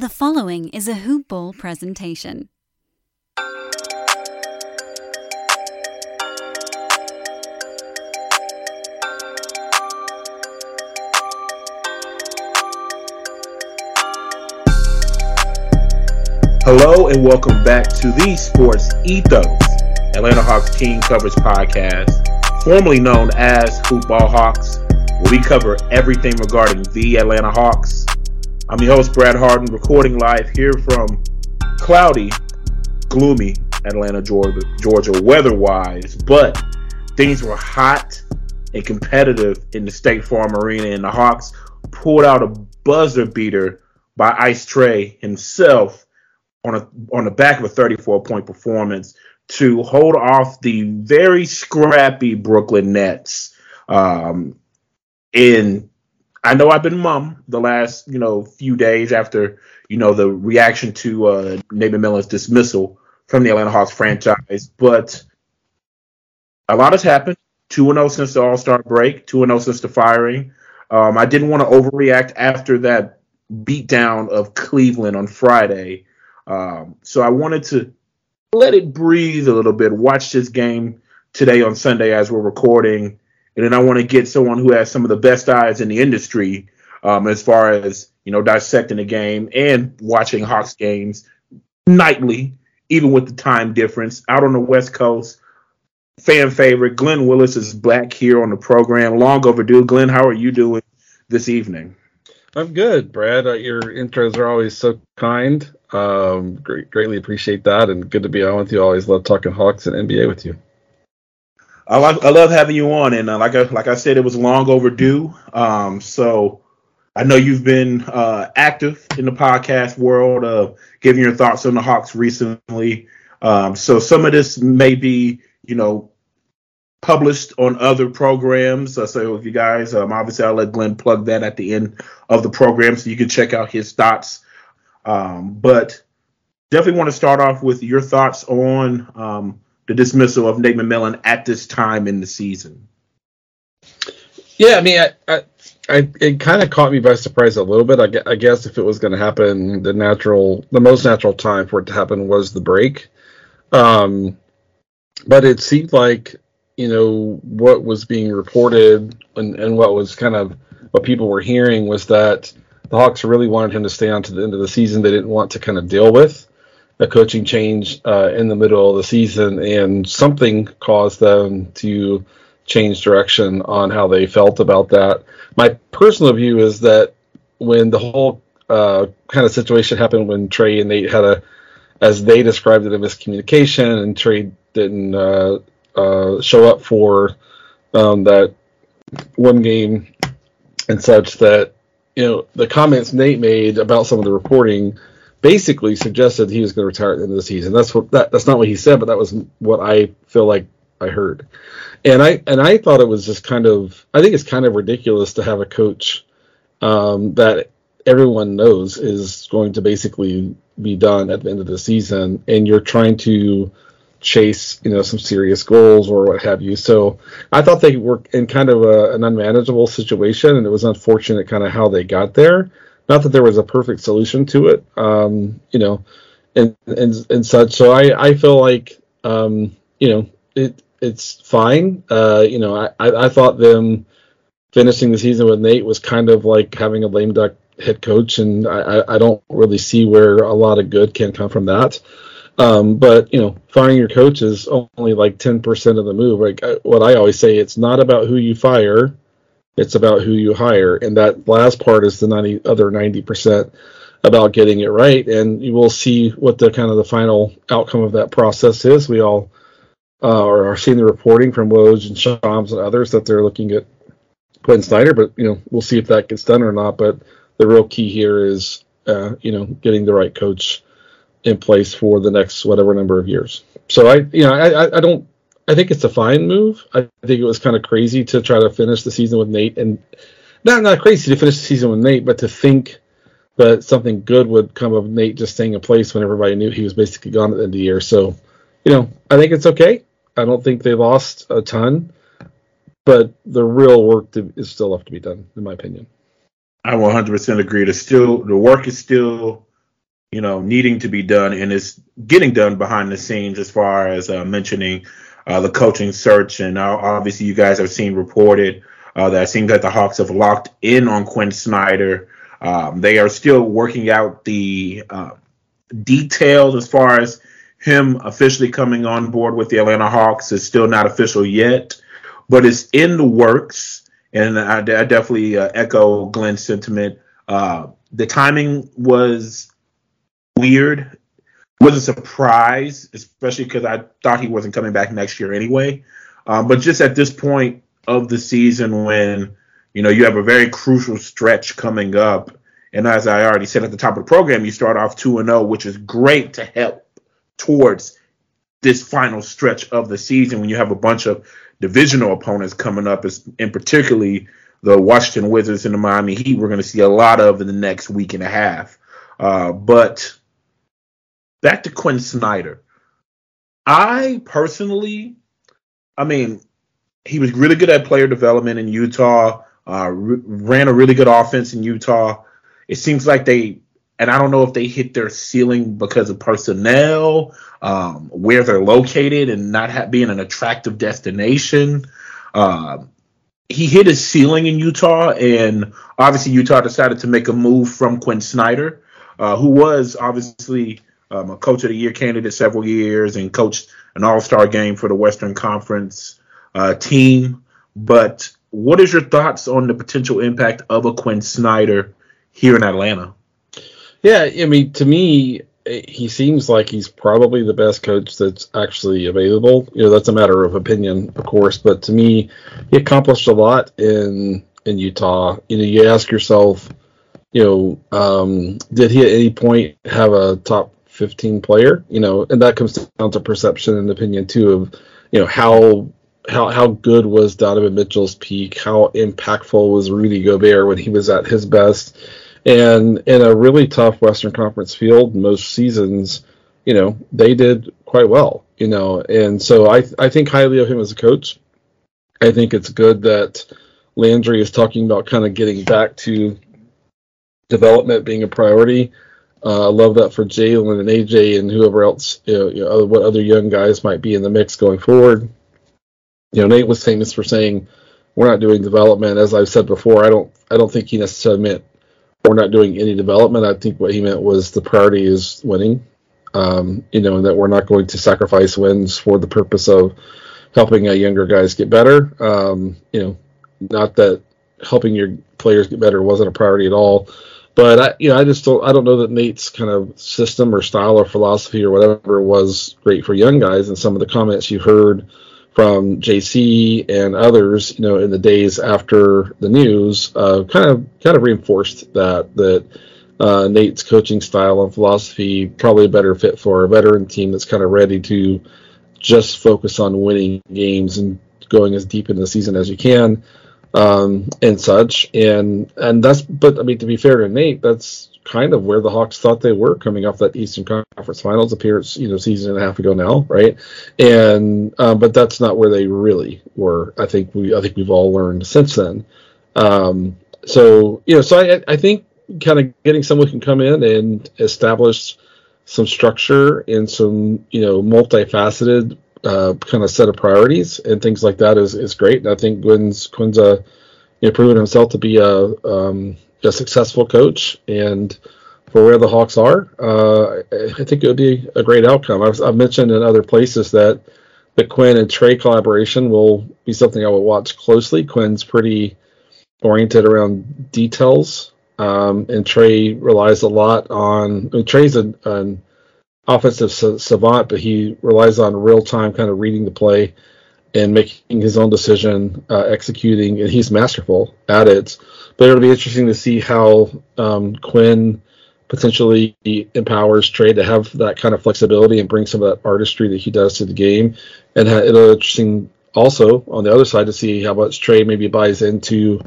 The following is a Hoop Ball presentation. Hello and welcome back to the Sports Ethos Atlanta Hawks team coverage podcast, formerly known as Hoop Ball Hawks, where we cover everything regarding the Atlanta Hawks. I'm your host, Brad Harden, recording live here from cloudy, gloomy Atlanta, Georgia, Georgia weather-wise, but things were hot and competitive in the State Farm Arena, and the Hawks pulled out a buzzer beater by Ice Trae himself on a on the back of a 34 point performance to hold off the very scrappy Brooklyn Nets. Um, in I know I've been mum the last you know few days after you know the reaction to uh, Nate McMillan's dismissal from the Atlanta Hawks franchise, but a lot has happened. Two and zero since the All Star break. Two and zero since the firing. Um, I didn't want to overreact after that beatdown of Cleveland on Friday. Um, so I wanted to let it breathe a little bit, watch this game today on Sunday as we're recording, and then I want to get someone who has some of the best eyes in the industry um, as far as you know dissecting the game and watching Hawks games nightly, even with the time difference. Out on the West Coast, fan favorite Glen Willis is back here on the program. Long overdue. Glen, how are you doing this evening? I'm good, Brad. Uh, your intros are always so kind. Um, great, greatly appreciate that, and good to be on with you. Always love talking Hawks and NBA with you. I, like, I love having you on, and uh, like I, like I said, it was long overdue. Um, so I know you've been uh, active in the podcast world, uh, giving your thoughts on the Hawks recently. Um, so some of this may be, you know, published on other programs. Uh, so if you guys, um, obviously, I'll let Glen plug that at the end of the program, so you can check out his thoughts. Um, but definitely want to start off with your thoughts on um, the dismissal of Nate McMillan at this time in the season. Yeah, I mean, I, I, I it kind of caught me by surprise a little bit. I, I guess if it was going to happen, the natural, the most natural time for it to happen was the break. Um, but it seemed like you know what was being reported and, and what was kind of what people were hearing was that the Hawks really wanted him to stay on to the end of the season. They didn't want to kind of deal with a coaching change uh, in the middle of the season, and something caused them to change direction on how they felt about that. My personal view is that when the whole uh, kind of situation happened when Trae and Nate had a, as they described it, a miscommunication, and Trae didn't uh, uh, show up for um, that one game and such that you know the comments Nate made about some of the reporting basically suggested he was going to retire at the end of the season. That's what that, that's not what he said, but that was what I feel like I heard. And I and I thought it was just kind of I think it's kind of ridiculous to have a coach um, that everyone knows is going to basically be done at the end of the season, and you're trying to chase you know some serious goals or what have you. So I thought they were in kind of a, an unmanageable situation, and it was unfortunate kind of how they got there. Not that there was a perfect solution to it, um, you know, and and and such. So I I feel like um, you know it it's fine. Uh, you know I, I I thought them finishing the season with Nate was kind of like having a lame duck head coach, and I, I don't really see where a lot of good can come from that. Um, but you know, firing your coach is only like ten percent of the move. Like what I always say, it's not about who you fire, it's about who you hire, and that last part is the ninety other ninety percent about getting it right. And you will see what the kind of the final outcome of that process is. We all uh, are seeing the reporting from Woj and Shams and others that they're looking at Quin Snyder, but you know, we'll see if that gets done or not. But the real key here is, uh, you know, getting the right coach in place for the next whatever number of years. So I, you know, I, I don't, I think it's a fine move. I think it was kind of crazy to try to finish the season with Nate, and not not crazy to finish the season with Nate, but to think that something good would come of Nate just staying in place when everybody knew he was basically gone at the end of the year. So, you know, I think it's okay. I don't think they lost a ton, but the real work to, is still left to be done, in my opinion. I 100% agree. The still the work is still you know, needing to be done and it's getting done behind the scenes as far as uh, mentioning uh, the coaching search. And obviously, you guys have seen reported uh, that it seems that the Hawks have locked in on Quin Snyder. Um, they are still working out the uh, details as far as him officially coming on board with the Atlanta Hawks. It's still not official yet, but it's in the works. And I, I definitely uh, echo Glen's sentiment. Uh, the timing was weird. Was a surprise, especially because I thought he wasn't coming back next year anyway. Um, but just at this point of the season, when you know you have a very crucial stretch coming up, and as I already said at the top of the program, you start off two and zero, oh, which is great to help towards this final stretch of the season when you have a bunch of divisional opponents coming up, and particularly the Washington Wizards and the Miami Heat. We're going to see a lot of in the next week and a half. Uh, but back to Quin Snyder. I personally, I mean, he was really good at player development in Utah. Uh, ran a really good offense in Utah. It seems like they and I don't know if they hit their ceiling because of personnel, um, where they're located, and not ha- being an attractive destination. Uh, he hit his ceiling in Utah, and obviously Utah decided to make a move from Quin Snyder, uh, who was obviously um, a coach of the year candidate several years and coached an All Star game for the Western Conference uh, team. But what is your thoughts on the potential impact of a Quin Snyder here in Atlanta? Yeah, I mean, to me, he seems like he's probably the best coach that's actually available. You know, that's a matter of opinion, of course, but to me, he accomplished a lot in in Utah. You know, you ask yourself, you know, um, did he at any point have a top 15 player? You know, and that comes down to perception and opinion too of, you know, how how how good was Donovan Mitchell's peak? How impactful was Rudy Gobert when he was at his best? And in a really tough Western Conference field, most seasons, you know, they did quite well, you know. And so I, I think highly of him as a coach. I think it's good that Landry is talking about kind of getting back to development being a priority. Uh, I love that for Jalen and AJ and whoever else, you know, you know, what other young guys might be in the mix going forward. You know, Nate was famous for saying, "We're not doing development." As I've said before, I don't, I don't think he necessarily meant we're not doing any development. I think what he meant was the priority is winning. Um, you know, and that we're not going to sacrifice wins for the purpose of helping younger guys get better. Um, you know, not that helping your players get better wasn't a priority at all. But I, you know, I just don't. I don't know that Nate's kind of system or style or philosophy or whatever was great for young guys. And some of the comments you heard from JC and others, you know, in the days after the news, uh, kind of kind of reinforced that that uh, Nate's coaching style and philosophy probably a better fit for a veteran team that's kind of ready to just focus on winning games and going as deep in the season as you can um, and such. And and that's but I mean to be fair to Nate, that's kind of where the Hawks thought they were coming off that Eastern Conference Finals appearance, you know, season and a half ago now, right? And um, but that's not where they really were. I think we I think we've all learned since then. Um, so you know, so I I think kind of getting someone who can come in and establish some structure and some you know multifaceted uh, kind of set of priorities and things like that is is great. And I think Quin's Quin's a you know, proven himself to be a um, a successful coach, and for where the Hawks are, uh, I think it would be a great outcome. I've, I've, mentioned in other places that the Quin and Trae collaboration will be something I will watch closely. Quin's pretty oriented around details, um, and Trae relies a lot on. I mean, Trae's an, an offensive savant, but he relies on real time kind of reading the play and making his own decision, uh, executing, and he's masterful at it. But it'll be interesting to see how um, Quin potentially empowers Trae to have that kind of flexibility and bring some of that artistry that he does to the game. And it'll be interesting also on the other side to see how much Trae maybe buys into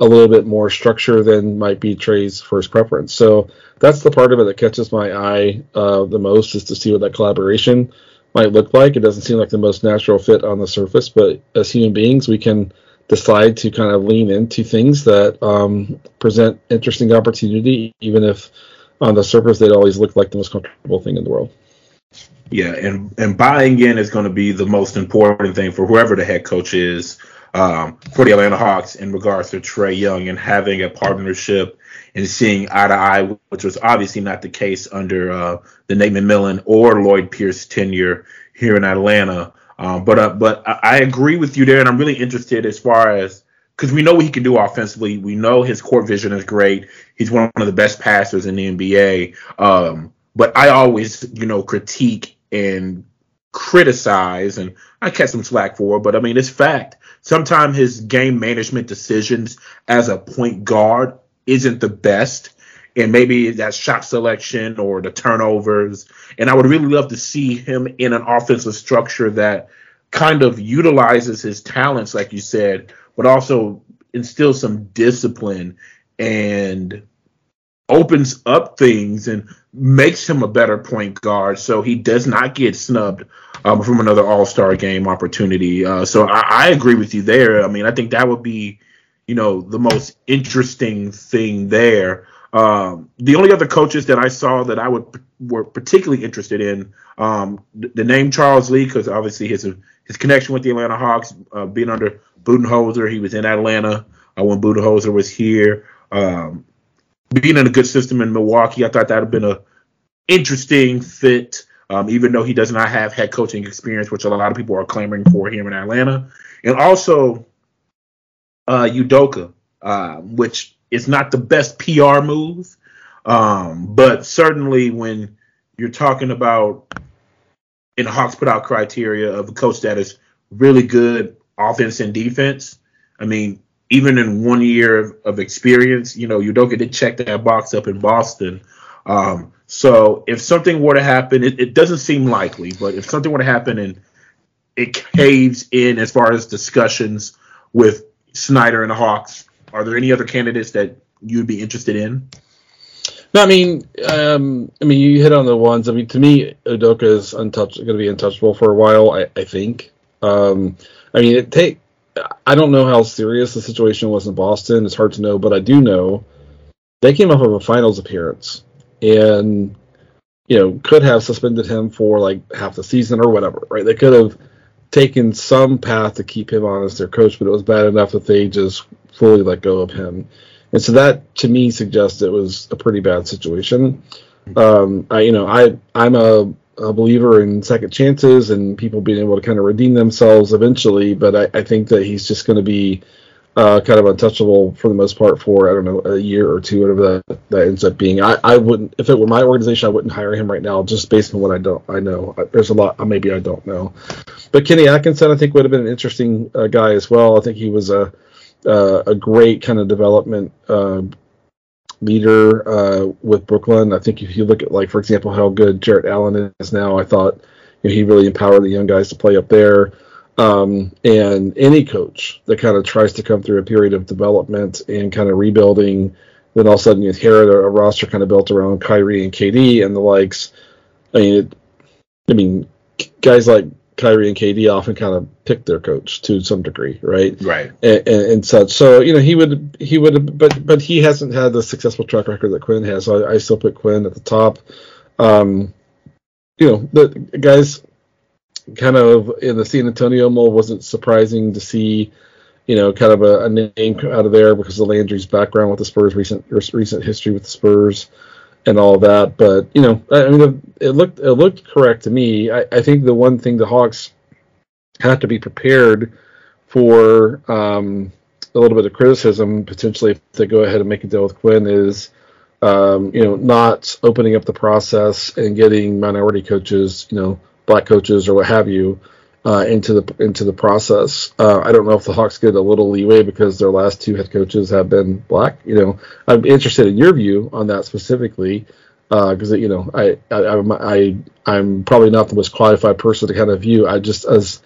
a little bit more structure than might be Trae's first preference. So that's the part of it that catches my eye uh, the most is to see what that collaboration might look like. It doesn't seem like the most natural fit on the surface, but as human beings, we can – decide to kind of lean into things that um, present interesting opportunity, even if on the surface, they'd always look like the most comfortable thing in the world. Yeah, and and buying in is going to be the most important thing for whoever the head coach is um, for the Atlanta Hawks in regards to Trae Young and having a partnership and seeing eye to eye, which was obviously not the case under uh, the Nate McMillan or Lloyd Pierce tenure here in Atlanta. Um, but uh, but I, agree with you there, and I'm really interested as far as because we know what he can do offensively. We know his court vision is great. He's one of the best passers in the NBA. Um, but I always, you know, critique and criticize, and I catch some slack for, but I mean, it's fact. Sometimes his game management decisions as a point guard isn't the best. And maybe that shot selection or the turnovers. And I would really love to see him in an offensive structure that kind of utilizes his talents, like you said, but also instills some discipline and opens up things and makes him a better point guard so he does not get snubbed um, from another all-star game opportunity. Uh, so I, I, agree with you there. I mean i think that would be you know the most interesting thing there. Um, the only other coaches that i saw that i would were particularly interested in um, the, the, name charles lee because obviously his his connection with the atlanta hawks uh, being under budenholzer he was in atlanta uh, when budenholzer was here. Um, being in a good system in Milwaukee, I thought that would have been a interesting fit. Um, even though he does not have head coaching experience, which a lot of people are clamoring for here in Atlanta, and also uh, Udoka, uh, which is not the best PR move, um, but certainly when you're talking about in the Hawks put out criteria of a coach that is really good offense and defense. I mean, even in one year of, of experience, you know, Udoka did check that box up in Boston. Um, so if something were to happen, it, it, doesn't seem likely, but if something were to happen and it caves in as far as discussions with Snyder and the Hawks, are there any other candidates that you'd be interested in? No, I mean, um, I mean, you hit on the ones. I mean, to me, Udoka is untouched, going to be untouchable for a while. I, I think. Um, I mean, it take I don't know how serious the situation was in Boston. It's hard to know, but I do know they came off of a finals appearance and you know could have suspended him for like half the season or whatever. Right? They could have taken some path to keep him on as their coach, but it was bad enough that they just fully let go of him. And so that to me suggests it was a pretty bad situation. Um, I you know I I'm a a believer in second chances and people being able to kind of redeem themselves eventually. But I, I think that he's just going to be uh, kind of untouchable for the most part for I don't know a year or two, whatever that, that ends up being. I, I wouldn't if it were my organization, I wouldn't hire him right now just based on what I don't I know. There's a lot maybe I don't know, but Kenny Atkinson I think would have been an interesting uh, guy as well. I think he was a uh, a great kind of development uh, leader uh, with Brooklyn. I think if you look at like for example how good Jarrett Allen is now, I thought you know, he really empowered the young guys to play up there. Um, and any coach that kind of tries to come through a period of development and kind of rebuilding, then all of a sudden you inherit a, roster kind of built around Kyrie and KD and the likes. I mean, it, I mean, guys like Kyrie and KD often kind of pick their coach to some degree, right? Right. And, and, and, such. So you know he would he would but but he hasn't had the successful track record that Quin has. So I, I still put Quin at the top. Um, you know the guys kind of in the San Antonio mold wasn't surprising to see. You know, kind of a, a name out of there because of Landry's background with the Spurs, recent recent history with the Spurs and all that. But you know, I mean, it looked it looked correct to me. I, I think the one thing the Hawks have to be prepared for um, a little bit of criticism potentially if they go ahead and make a deal with Quin is. Um, you know, not opening up the process and getting minority coaches, you know, black coaches or what have you, uh, into the into the process. Uh, I don't know if the Hawks get a little leeway because their last two head coaches have been black. You know, I'm interested in your view on that specifically because uh, you know I, I I am probably not the most qualified person to kind of view. I just as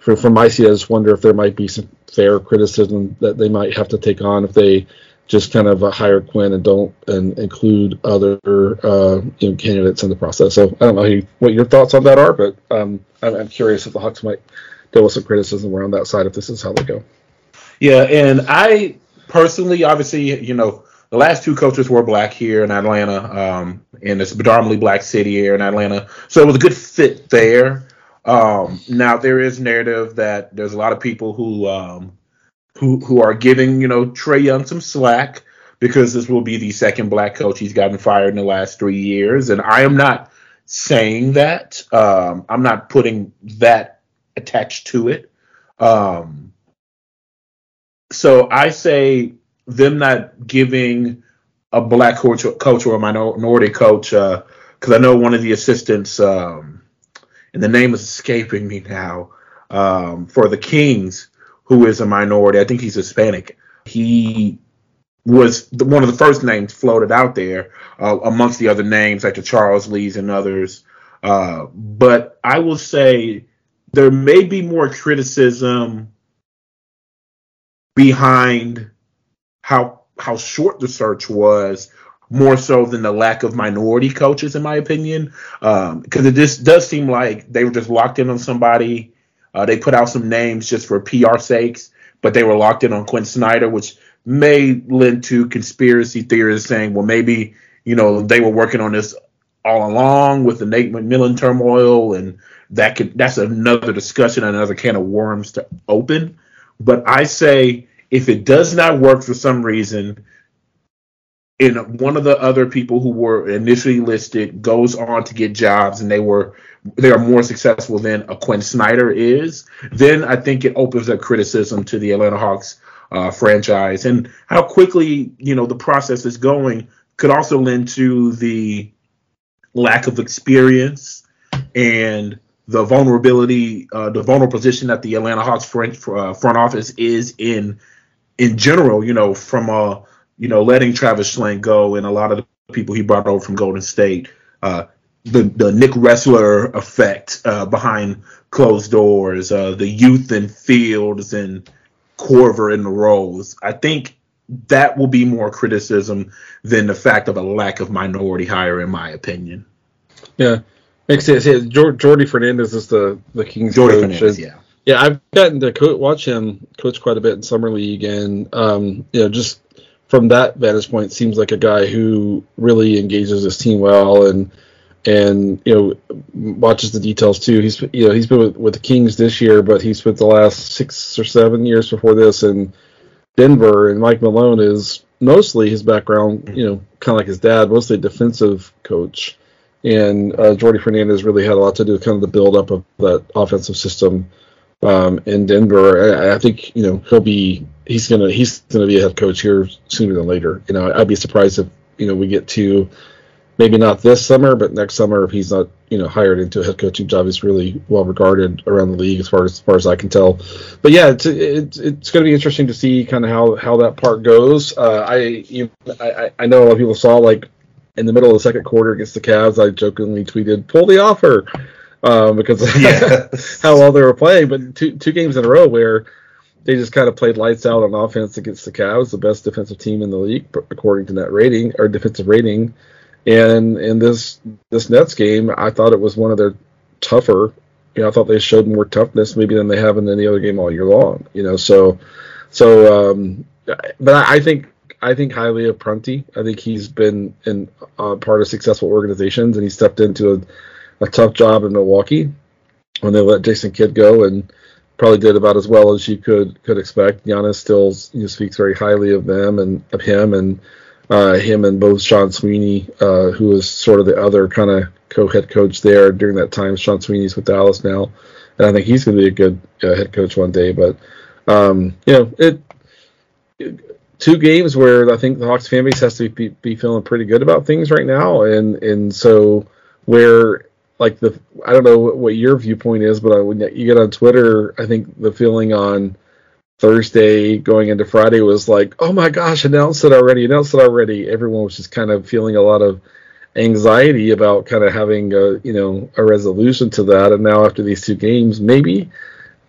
from, from my seat, I just wonder if there might be some fair criticism that they might have to take on if they just kind of hire Quin and don't and include other uh, you know, candidates in the process. So I don't know what your thoughts on that are, but um, I'm, curious if the Hawks might deal with some criticism around that side if this is how they go. Yeah, and I personally, obviously, you know, the last two coaches were black here in Atlanta, um, and it's predominantly black city here in Atlanta, so it was a good fit there. Um, now there is narrative that there's a lot of people who um, who who are giving you know Trae Young some slack because this will be the second black coach he's gotten fired in the last three years, and I am not saying that. Um, I'm not putting that attached to it. Um, so I say them not giving a black coach, coach or a minority coach, because uh, I know one of the assistants, um, and the name is escaping me now, um, for the Kings, who is a minority. I think he's Hispanic. He was the, one of the first names floated out there uh, amongst the other names like the Charles Lees and others. Uh, but I will say there may be more criticism behind how how short the search was more so than the lack of minority coaches in my opinion because um, it just does seem like they were just locked in on somebody uh, they put out some names just for pr sakes but they were locked in on quin snyder which may lend to conspiracy theories saying well maybe you know they were working on this all along with the nate mcmillan turmoil and that could that's another discussion another can of worms to open. But i say if it does not work for some reason, and one of the other people who were initially listed goes on to get jobs and they were they are more successful than a Quin Snyder is, then I think it opens up criticism to the Atlanta Hawks uh, franchise. And how quickly you know the process is going could also lend to the lack of experience and the vulnerability, uh, the vulnerable position that the Atlanta Hawks front, uh, front office is in in general, you know, from uh, you know, letting Travis Schlenk go and a lot of the people he brought over from Golden State, uh, the the Nick Ressler effect uh, behind closed doors, uh, the youth and Fields and Korver in the roles. I think that will be more criticism than the fact of a lack of minority hire, in my opinion. Yeah, makes sense. Yeah, Jordi Fernandez is the the Kings Jordi coach. Fernandez, yeah. Yeah, I've gotten to co- watch him coach quite a bit in summer league, and um, you know, just from that vantage point, seems like a guy who really engages his team well, and and you know watches the details too. He's you know he's been with, with the Kings this year, but he spent the last six or seven years before this in Denver. And Mike Malone is mostly his background, you know, kind of like his dad, mostly a defensive coach. And uh, Jordi Fernandez really had a lot to do with kind of the build up of that offensive system um, in Denver. I, I, think you know he'll be he's gonna he's gonna be a head coach here sooner than later. You know, I'd be surprised if you know we get to maybe not this summer, but next summer if he's not you know hired into a head coaching job. He's really well regarded around the league as far as, as far as I can tell. But yeah, it's it's, it's going to be interesting to see kind of how how that part goes. Uh, I you I I know a lot of people saw like in the middle of the second quarter against the Cavs, I jokingly tweeted, "Pull the offer." Um, because of yes. how well they were playing. But two two games in a row where they just kind of played lights out on offense against the Cavs, the best defensive team in the league according to net rating or defensive rating. And in this this Nets game, I thought it was one of their tougher. You know, I thought they showed more toughness maybe than they have in any other game all year long. You know, so so. Um, but I, I think I think highly of Prunty. I think he's been in uh, part of successful organizations, and he stepped into a a tough job in Milwaukee when they let Jason Kidd go and probably did about as well as you could could expect. Giannis still you know, speaks very highly of them and of him and uh, him and both Sean Sweeney, uh, who was sort of the other kind of co-head coach there during that time. Sean Sweeney's with Dallas now, and I think he's going to be a good uh, head coach one day. But um, you know, it, it, two games where I think the Hawks fan base has to be, be feeling pretty good about things right now, and and so where like the I don't know what your viewpoint is, but when you get on Twitter, I think the feeling on Thursday going into Friday was like, oh my gosh, announced it already, announced it already. Everyone was just kind of feeling a lot of anxiety about kind of having a you know a resolution to that. And now after these two games, maybe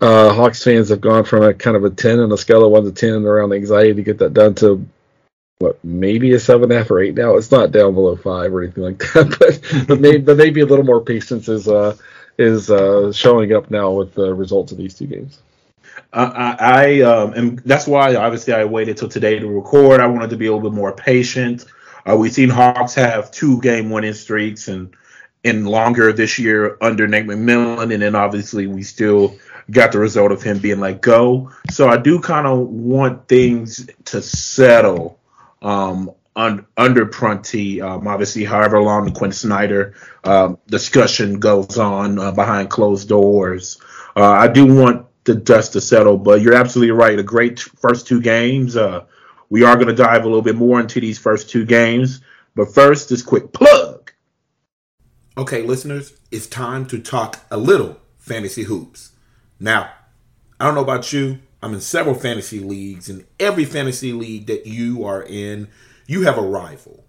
uh, Hawks fans have gone from a kind of a ten on a scale of one to ten around anxiety to get that done to what maybe a seven and a half or eight now. It's not down below five or anything like that, but but maybe but maybe a little more patience is uh is uh showing up now with the results of these two games. I, I um, and that's why obviously I waited till today to record. I wanted to be a little bit more patient. Uh, we've seen Hawks have two game winning streaks and and longer this year under Nate McMillan, and then obviously we still got the result of him being let go. So I do kind of want things to settle um, un, under Prunty. Um, obviously, however long the Quin Snyder um, discussion goes on uh, behind closed doors, uh, I do want the dust to settle. But you're absolutely right. A great first two games. Uh, we are going to dive a little bit more into these first two games. But first, this quick plug. Okay, listeners, it's time to talk a little fantasy hoops. Now, I don't know about you. I'm in several fantasy leagues. and every fantasy league that you are in, you have a rival.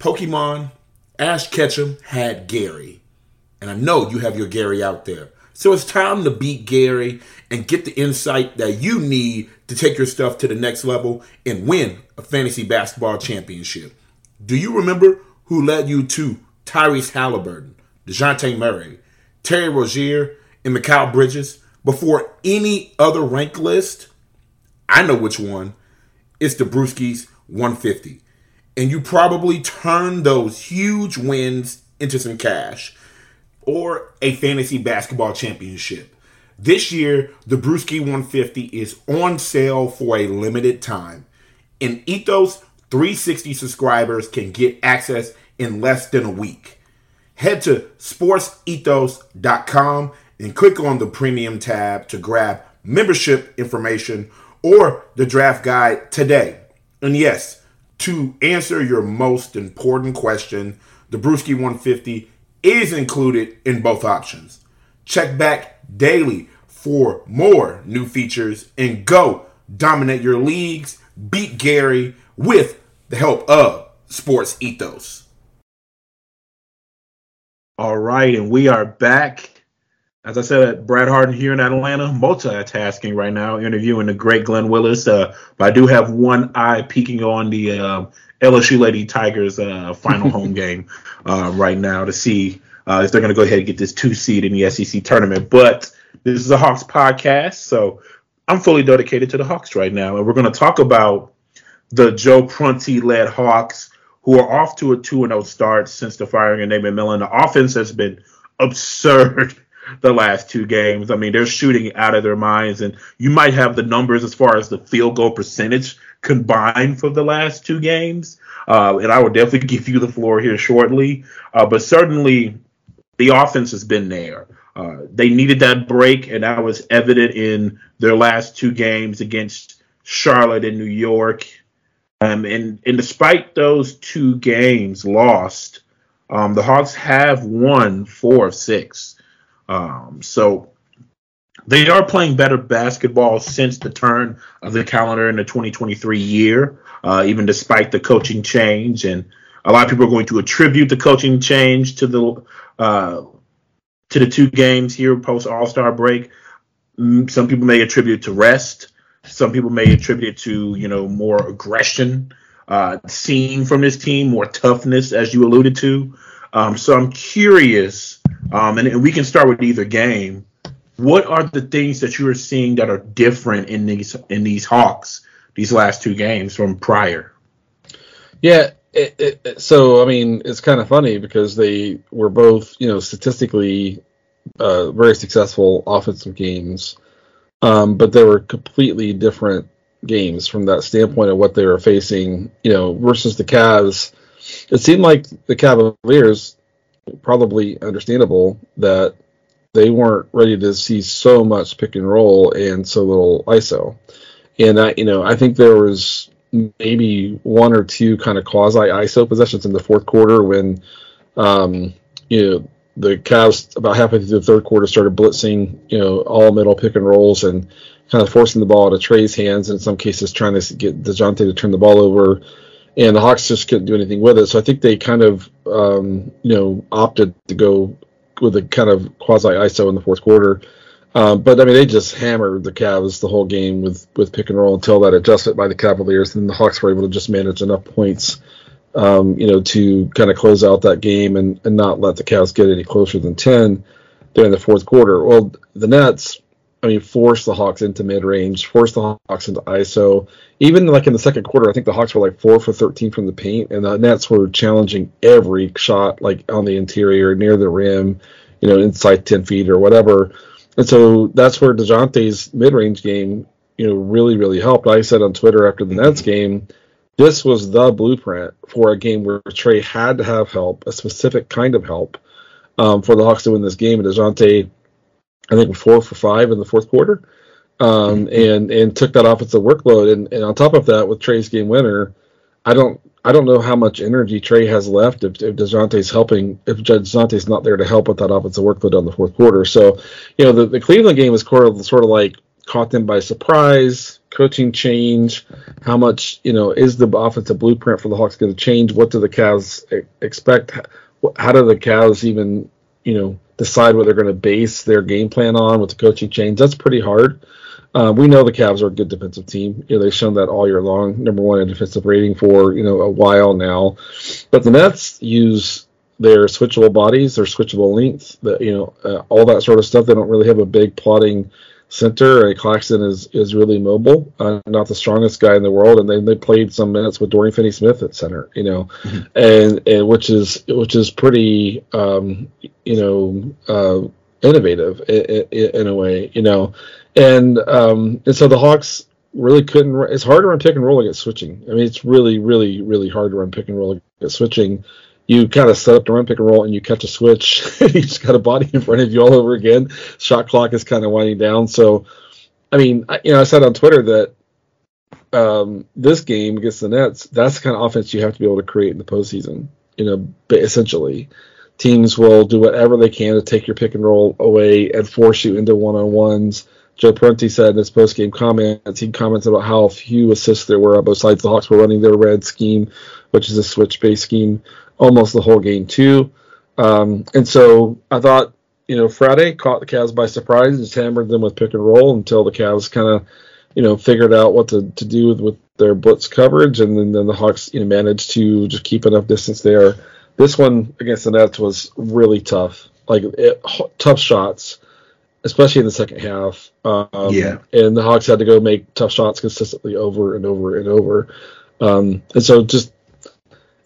Pokemon, Ash Ketchum had Gary. And I know you have your Gary out there. So it's time to beat Gary and get the insight that you need to take your stuff to the next level and win a fantasy basketball championship. Do you remember who led you to Tyrese Halliburton, DeJounte Murray, Terry Rozier, and Mikal Bridges before any other rank list? I know which one. It's the Bruski's 150. And you probably turn those huge wins into some cash or a fantasy basketball championship. This year, the Bruski 150 is on sale for a limited time. And Ethos 360 subscribers can get access in less than a week. Head to sportsethos.com and click on the premium tab to grab membership information or the draft guide today. And yes, to answer your most important question, the Bruski 150 is included in both options. Check back daily for more new features and go dominate your leagues, beat Gary with the help of Sports Ethos. All right, and we are back. As I said, Brad Harden here in Atlanta, multitasking right now, interviewing the great Glen Willis. Uh, but I do have one eye peeking on the uh, LSU Lady Tigers uh, final home game uh, right now to see uh, if they're going to go ahead and get this two seed in the SEC tournament. But this is a Hawks podcast, so I'm fully dedicated to the Hawks right now, and we're going to talk about the Joe Prunty led Hawks, who are off to a 2 0 start since the firing of Nate McMillan. The offense has been absurd the last two games. I mean, they're shooting out of their minds, and you might have the numbers as far as the field goal percentage combined for the last two games. Uh, and I will definitely give you the floor here shortly. Uh, but certainly, the offense has been there. Uh, they needed that break, and that was evident in their last two games against Charlotte and New York. Um, and, and despite those two games lost, um, the Hawks have won four of six. Um, so they are playing better basketball since the turn of the calendar in the 2023 year, uh, even despite the coaching change. And a lot of people are going to attribute the coaching change to the uh, to the two games here post All Star break. Mm, some people may attribute to rest. Some people may attribute it to you know more aggression uh, seen from this team, more toughness, as you alluded to. Um, so I'm curious, um, and, and we can start with either game. What are the things that you are seeing that are different in these in these Hawks these last two games from prior? Yeah, it, it, so I mean, it's kind of funny because they were both, you know, statistically uh, very successful offensive games, um, but they were completely different games from that standpoint of what they were facing, you know, versus the Cavs. It seemed like the Cavaliers, probably understandable that they weren't ready to see so much pick and roll and so little ISO. And I, you know, I think there was maybe one or two kind of quasi ISO possessions in the fourth quarter when, um, you know, the Cavs about halfway through the third quarter started blitzing, you know, all middle pick and rolls and kind of forcing the ball to Trae's hands. And in some cases, trying to get Dejounte to turn the ball over. And the Hawks just couldn't do anything with it. So I think they kind of, um, you know, opted to go with a kind of quasi ISO in the fourth quarter. Um, but I mean, they just hammered the Cavs the whole game with with pick and roll until that adjustment by the Cavaliers, and the Hawks were able to just manage enough points, um, you know, to kind of close out that game and, and not let the Cavs get any closer than ten during the fourth quarter. Well, the Nets, I mean, force the Hawks into mid range, force the Hawks into ISO. Even like in the second quarter, I think the Hawks were like four for 13 from the paint, and the Nets were challenging every shot, like on the interior, near the rim, you know, inside 10 feet or whatever. And so that's where DeJounte's mid range game, you know, really, really helped. I said on Twitter after the Nets game, this was the blueprint for a game where Trae had to have help, a specific kind of help, um, for the Hawks to win this game. And DeJounte I think four for five in the fourth quarter, um, mm-hmm. and and took that offensive workload. And, and on top of that, with Trae's game winner, I don't I don't know how much energy Trae has left if, if Dejounte's helping if Dejounte's not there to help with that offensive workload on the fourth quarter. So, you know, the, the Cleveland game was sort of sort of like caught them by surprise, coaching change, how much, you know, is the offensive blueprint for the Hawks going to change? What do the Cavs expect? How do the Cavs even, you know, decide what they're going to base their game plan on with the coaching change. That's pretty hard. Uh, we know the Cavs are a good defensive team. You know, they've shown that all year long. Number one in defensive rating for you know a while now. But the Nets use their switchable bodies, their switchable length, the, you know, uh, all that sort of stuff. They don't really have a big plotting center. And Claxton is is really mobile, uh, not the strongest guy in the world, and then they played some minutes with Dorian Finney-Smith at center, you know, mm-hmm. and, and which is which is pretty, um, you know, uh, innovative in, in, a way, you know, and um, and so the Hawks really couldn't. It's hard to run pick and roll against switching. I mean, it's really, really, really hard to run pick and roll against switching you kind of set up the run pick and roll and you catch a switch and you just got a body in front of you all over again. Shot clock is kind of winding down. So, I mean, I, you know, I said on Twitter that um, this game against the Nets, that's the kind of offense you have to be able to create in the postseason. You know, essentially, teams will do whatever they can to take your pick and roll away and force you into one on ones. Joe Prunty said in his post game comments, he commented about how few assists there were on both sides. The Hawks were running their red scheme, which is a switch based scheme almost the whole game too. Um, and so I thought, you know, Friday caught the Cavs by surprise and just hammered them with pick and roll until the Cavs kind of, you know, figured out what to, to do with, with their blitz coverage, and then, then the Hawks, you know, managed to just keep enough distance there. This one against the Nets was really tough, like it, tough shots, especially in the second half. Um, yeah, and the Hawks had to go make tough shots consistently over and over and over. Um, and so just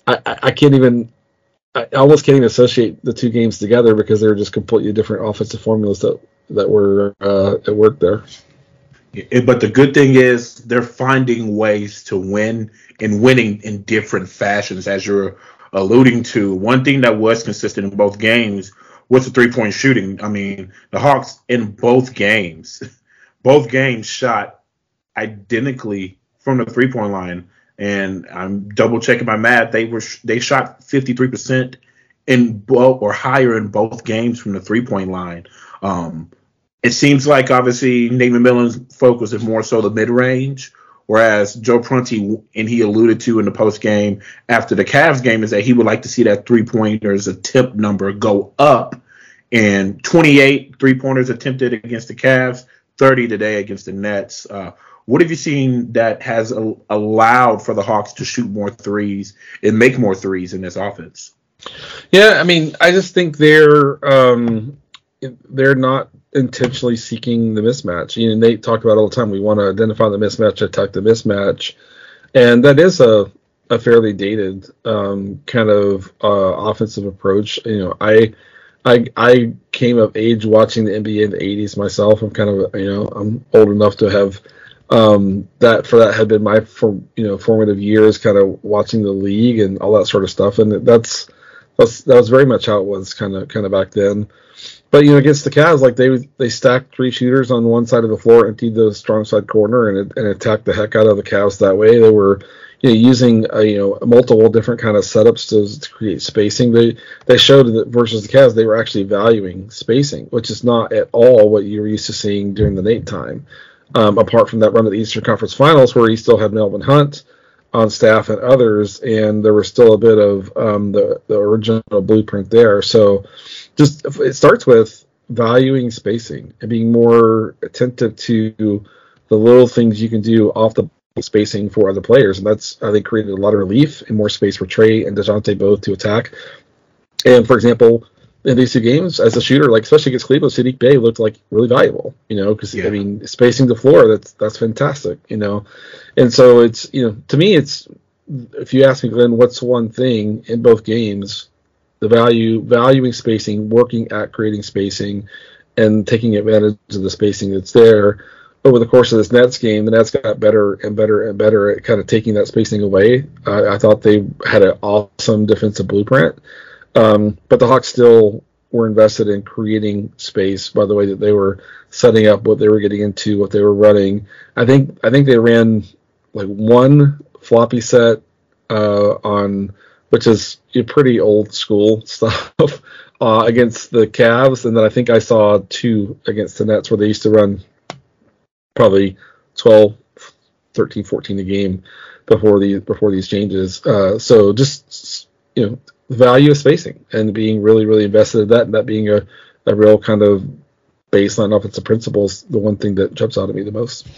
I, I can't even I almost can't even associate the two games together because they're just completely different offensive formulas that that were uh, at work there. But the good thing is they're finding ways to win and winning in different fashions, as you're alluding to. One thing that was consistent in both games was the three point shooting. I mean, the Hawks in both games, both games shot identically from the three point line and I'm double checking my math. They were they shot 53 percent in both or higher in both games from the three point line. Um, it seems like obviously Nate McMillan's focus is more so the mid range, whereas Joe Prunty and he alluded to in the post game after the Cavs game is that he would like to see that three pointers attempt number go up. And 28 three pointers attempted against the Cavs, 30 today against the Nets. Uh, what have you seen that has a, allowed for the Hawks to shoot more threes and make more threes in this offense? Yeah, I mean, I just think they're um, they're not intentionally seeking the mismatch. You know, Nate talked about all the time. We want to identify the mismatch, attack the mismatch, and that is a a fairly dated um, kind of uh, offensive approach. You know, I. I I came of age watching the NBA in the 80s myself. I'm kind of you know I'm old enough to have um, that for that had been my for, you know formative years, kind of watching the league and all that sort of stuff, and that's that's that was very much how it was kind of kind of back then. But you know, against the Cavs, like they they stacked three shooters on one side of the floor, emptied the strong side corner, and and attacked the heck out of the Cavs that way. They were you know, using uh, you know multiple different kind of setups to, to, create spacing. They they showed that versus the Cavs, they were actually valuing spacing, which is not at all what you're used to seeing during the Nate time. Um, apart from that run of the Eastern Conference Finals, where he still had Melvin Hunt on staff and others, and there was still a bit of um, the the original blueprint there. So, just it starts with valuing spacing and being more attentive to the little things you can do off the spacing for other players, and that's I think created a lot of relief and more space for Trae and Dejounte both to attack. And for example, in these two games as a shooter, like especially against Cleveland, Saddiq Bey looked like really valuable. You know, because Yeah. I mean, spacing the floor, that's that's fantastic. You know, and so it's you know, to me, it's if you ask me, Glen, what's one thing in both games, the value valuing spacing, working at creating spacing, and taking advantage of the spacing that's there. Over the course of this Nets game, the Nets got better and better and better at kind of taking that spacing away. I, I thought they had an awesome defensive blueprint. Um, but the Hawks still were invested in creating space by the way that they were setting up what they were getting into, what they were running. I think I think they ran like one floppy set uh, on which is pretty old school stuff uh, against the Cavs, and then I think I saw two against the Nets where they used to run probably 12, 13, 14 a game before these before these changes. Uh, so just you know the value of spacing and being really really invested in that and that being a, a real kind of baseline offensive principles the one thing that jumps out at me the most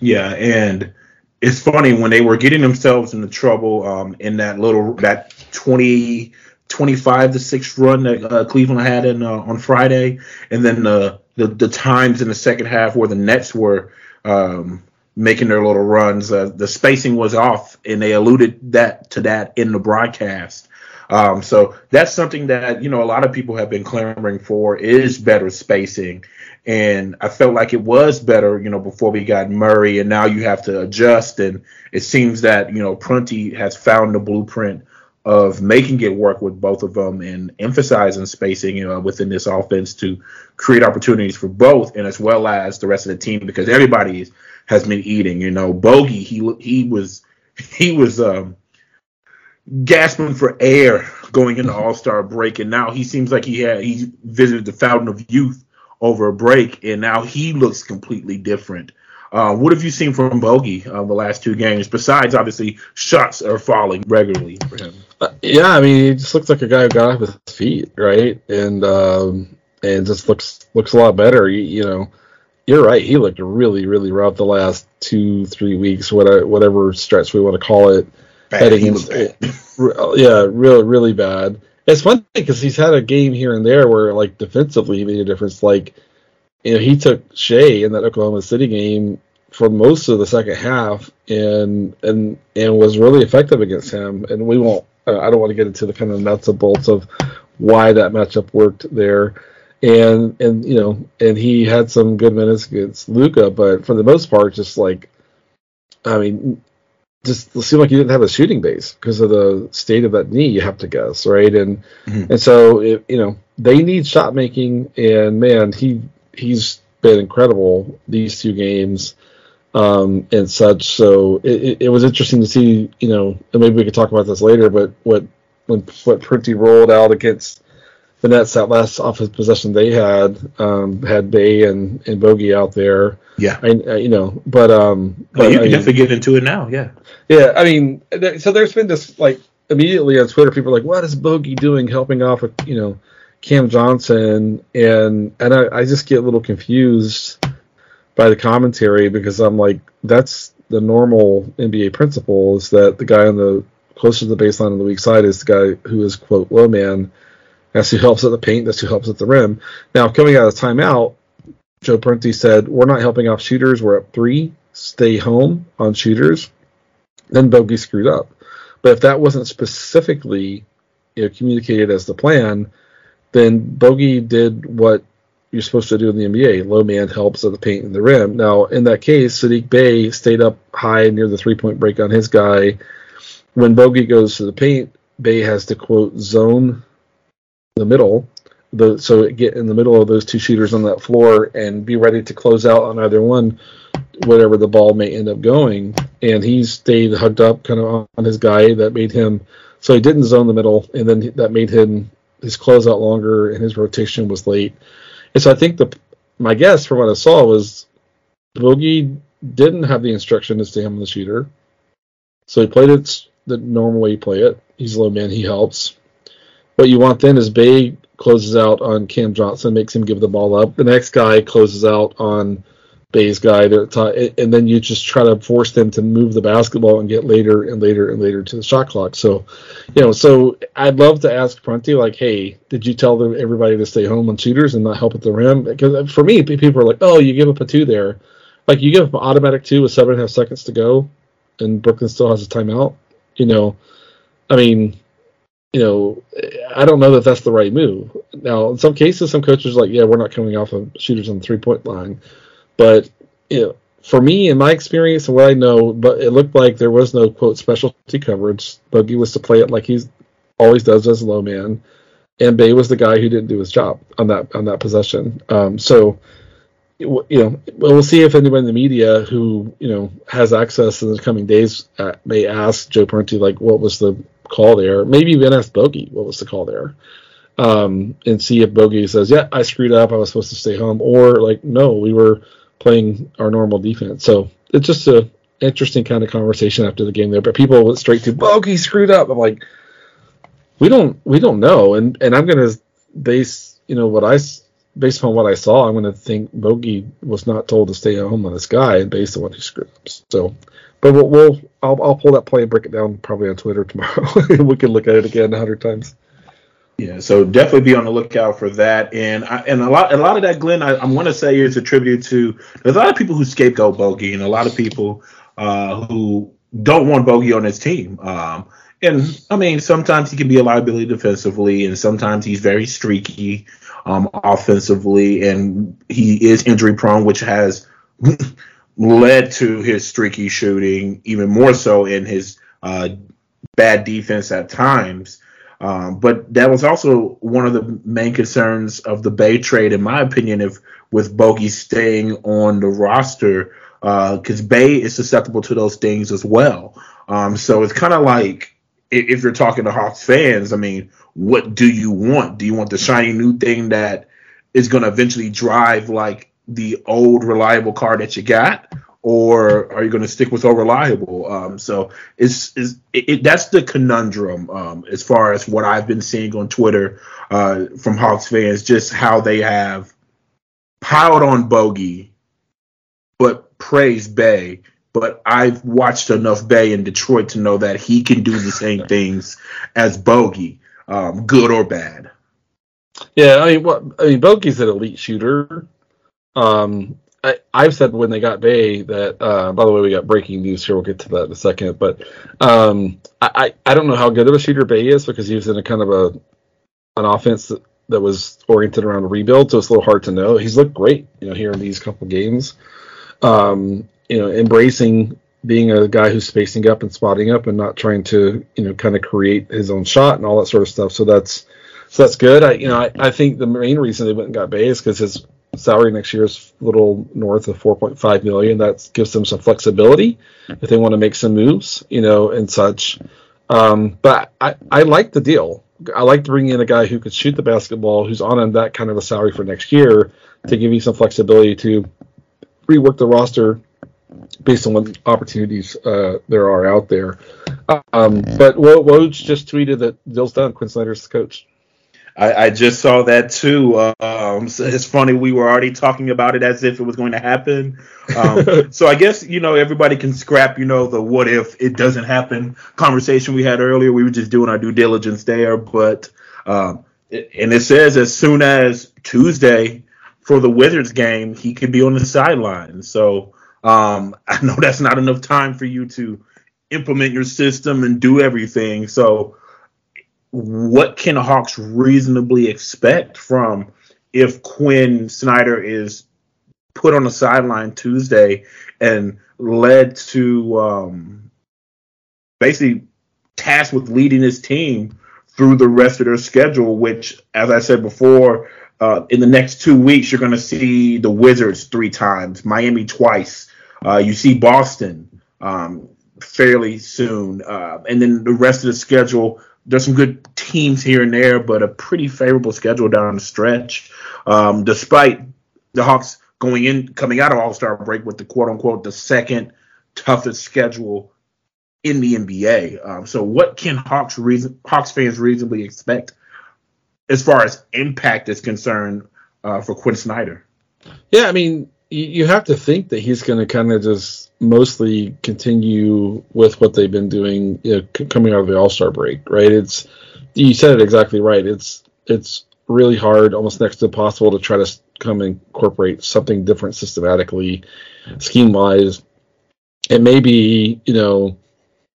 Yeah, and it's funny when they were getting themselves into trouble um, in that little that 20, 25 to six run that uh, Cleveland had in uh, on Friday, and then the, the the times in the second half where the Nets were um, making their little runs, uh, the spacing was off, and they alluded that to that in the broadcast. Um, so that's something that you know a lot of people have been clamoring for is better spacing, and I felt like it was better, you know, before we got Murray, and now you have to adjust. And it seems that you know Prunty has found the blueprint of making it work with both of them and emphasizing spacing you know, within this offense to create opportunities for both, and as well as the rest of the team because everybody has been eating. You know, Bogey he he was he was um, gasping for air going into All Star break, and now he seems like he had he visited the Fountain of Youth over a break, and now he looks completely different. Uh, what have you seen from Bogey uh, the last two games? Besides, obviously, shots are falling regularly for him. Uh, yeah, I mean, he just looks like a guy who got off his feet, right? And um, and just looks looks a lot better. You, you know, you're right. He looked really, really rough the last two, three weeks, whatever, whatever stretch we want to call it. Bad. He looked bad. Yeah, really, really bad. It's funny because he's had a game here and there where, like, defensively he made a difference. Like, you know, he took Shea in that Oklahoma City game for most of the second half, and and and was really effective against him. And we won't. Uh, I don't want to get into the kind of nuts and bolts of why that matchup worked there. And and you know, and he had some good minutes against Luka, but for the most part, just like, I mean, just seemed like you didn't have a shooting base because of the state of that knee. You have to guess, right? And Mhm. and so it, you know they need shot making, and man, he he's been incredible these two games um, and such. So it, it, it was interesting to see, you know, and maybe we could talk about this later, but what when what Prunty rolled out against the Nets that last office possession they had um, had Bey and and Bogey out there. Yeah. I, I you know, but um, Well, but, you I can mean- definitely get into it now. Yeah. yeah, I mean, so there's been this like immediately on Twitter, people are like, "What is Bogey doing, helping off with you know Cam Johnson?" And and I, I just get a little confused by the commentary because I'm like, that's the normal NBA principle is that the guy on the closer to the baseline on the weak side is the guy who is quote low man. That's who helps at the paint. That's who helps at the rim. Now coming out of timeout, Joe Prunty said, "We're not helping off shooters. We're up three. Stay home on shooters." then Bogey screwed up. But if that wasn't specifically you know, communicated as the plan, then Bogey did what you're supposed to do in the NBA. Low man helps at the paint and the rim. Now, in that case, Saddiq Bey stayed up high near the three point break on his guy. When Bogey goes to the paint, Bey has to quote zone the middle. The, so get in the middle of those two shooters on that floor and be ready to close out on either one, whatever the ball may end up going. And he stayed hugged up kind of on his guy. That made him so he didn't zone the middle, and then that made him his closeout longer and his rotation was late. And so I think the my guess from what I saw was Bogey didn't have the instruction to stay on the shooter, so he played it the normal way you play it. He's a low man, he helps. What you want then is Bey closes out on Cam Johnson, makes him give the ball up. The next guy closes out on Bey's guy and then you just try to force them to move the basketball and get later and later and later to the shot clock. So, you know, so I'd love to ask Prunty like, hey, did you tell everybody to stay home on shooters and not help at the rim? Because for me, people are like, oh, you give up a two there, like you give up an automatic two with seven and a half seconds to go, and Brooklyn still has a timeout. You know, I mean, you know, I don't know that that's the right move. Now, in some cases, some coaches are like, yeah, we're not coming off of shooters on the three point line but you know, for me, in my experience and what I know, but it looked like there was no quote specialty coverage. Bogey was to play it like he's always does as a low man, and Bey was the guy who didn't do his job on that on that possession. Um, so you know, we'll see if anyone in the media who you know has access in the coming days uh, may ask Joe Prunty like, what was the call there? Maybe even ask Bogey what was the call there um, and see if Bogey says, "Yeah, I screwed up. I was supposed to stay home," or like, "No, we were playing our normal defense." So it's just a interesting kind of conversation after the game there. But people went straight to Bogey screwed up. I'm like, we don't we don't know, and and I'm gonna base you know what I based upon what I saw, I'm gonna think Bogey was not told to stay at home on this guy and based on what he screwed up. So. But we'll, we'll I'll, I'll pull that play and break it down probably on Twitter tomorrow. we can look at it again a hundred times. Yeah, so definitely be on the lookout for that, and I, and a lot a lot of that, Glen, I, I want to say is attributed to there's a lot of people who scapegoat Bogey, and a lot of people uh, who don't want Bogey on his team. Um, and I mean, sometimes he can be a liability defensively, and sometimes he's very streaky um, offensively, and he is injury prone, which has led to his streaky shooting, even more so in his uh, bad defense at times. Um, but that was also one of the main concerns of the Bey trade, in my opinion, if with Bogey staying on the roster, because uh, Bey is susceptible to those things as well. Um, so it's kind of like if, if, you're talking to Hawks fans, I mean, what do you want? Do you want the shiny new thing that is going to eventually drive like the old reliable car that you got? or are you going to stick with all reliable? Um, so it's, it's it, it, that's the conundrum um, as far as what I've been seeing on Twitter uh, from Hawks fans, just how they have piled on Bogey, but praise Bey. But I've watched enough Bey in Detroit to know that he can do the same things as Bogey, um, good or bad. Yeah, I mean, what I mean, Bogey's an elite shooter. Um, I, have said when they got Bey that. Uh, by the way, we got breaking news here. We'll get to that in a second. But um, I, I don't know how good of a shooter Bey is because he was in a kind of a an offense that, that was oriented around a rebuild, so it's a little hard to know. He's looked great, you know, here in these couple games. Um, you know, embracing being a guy who's spacing up and spotting up and not trying to, you know, kind of create his own shot and all that sort of stuff. So that's so that's good. I you know I, I think the main reason they went and got Bey is because his salary next year is a little north of 4.5 million. That gives them some flexibility if they want to make some moves, you know, and such. Um, but I, I like the deal. I like to bring in a guy who could shoot the basketball, who's on that kind of a salary for next year, to give you some flexibility to rework the roster based on what opportunities uh, there are out there. Um, but Woj just tweeted that deal's done. Quin Snyder's the coach. I, I just saw that too. Um, so it's funny we were already talking about it as if it was going to happen. Um, so I guess you know everybody can scrap you know the what if it doesn't happen conversation we had earlier. We were just doing our due diligence there, but um, and it says as soon as Tuesday for the Wizards game, he could be on the sideline. So um, I know that's not enough time for you to implement your system and do everything. So what can Hawks reasonably expect from if Quin Snyder is put on the sideline Tuesday and led to um, basically tasked with leading his team through the rest of their schedule, which, as I said before, uh, in the next two weeks, you're going to see the Wizards three times, Miami twice. Uh, you see Boston um, fairly soon. Uh, and then the rest of the schedule there's some good teams here and there, but a pretty favorable schedule down the stretch. Um, despite the Hawks going in, coming out of All Star break with the quote unquote the second toughest schedule in the NBA. Um, so, what can Hawks reason Hawks fans reasonably expect as far as impact is concerned uh, for Quin Snyder? Yeah, I mean, you, have to think that he's going to kind of just mostly continue with what they've been doing you know, c- coming out of the All Star break, right? It's you said it exactly right. It's it's really hard, almost next to impossible, to try to come incorporate something different systematically, scheme wise. It may be, you know,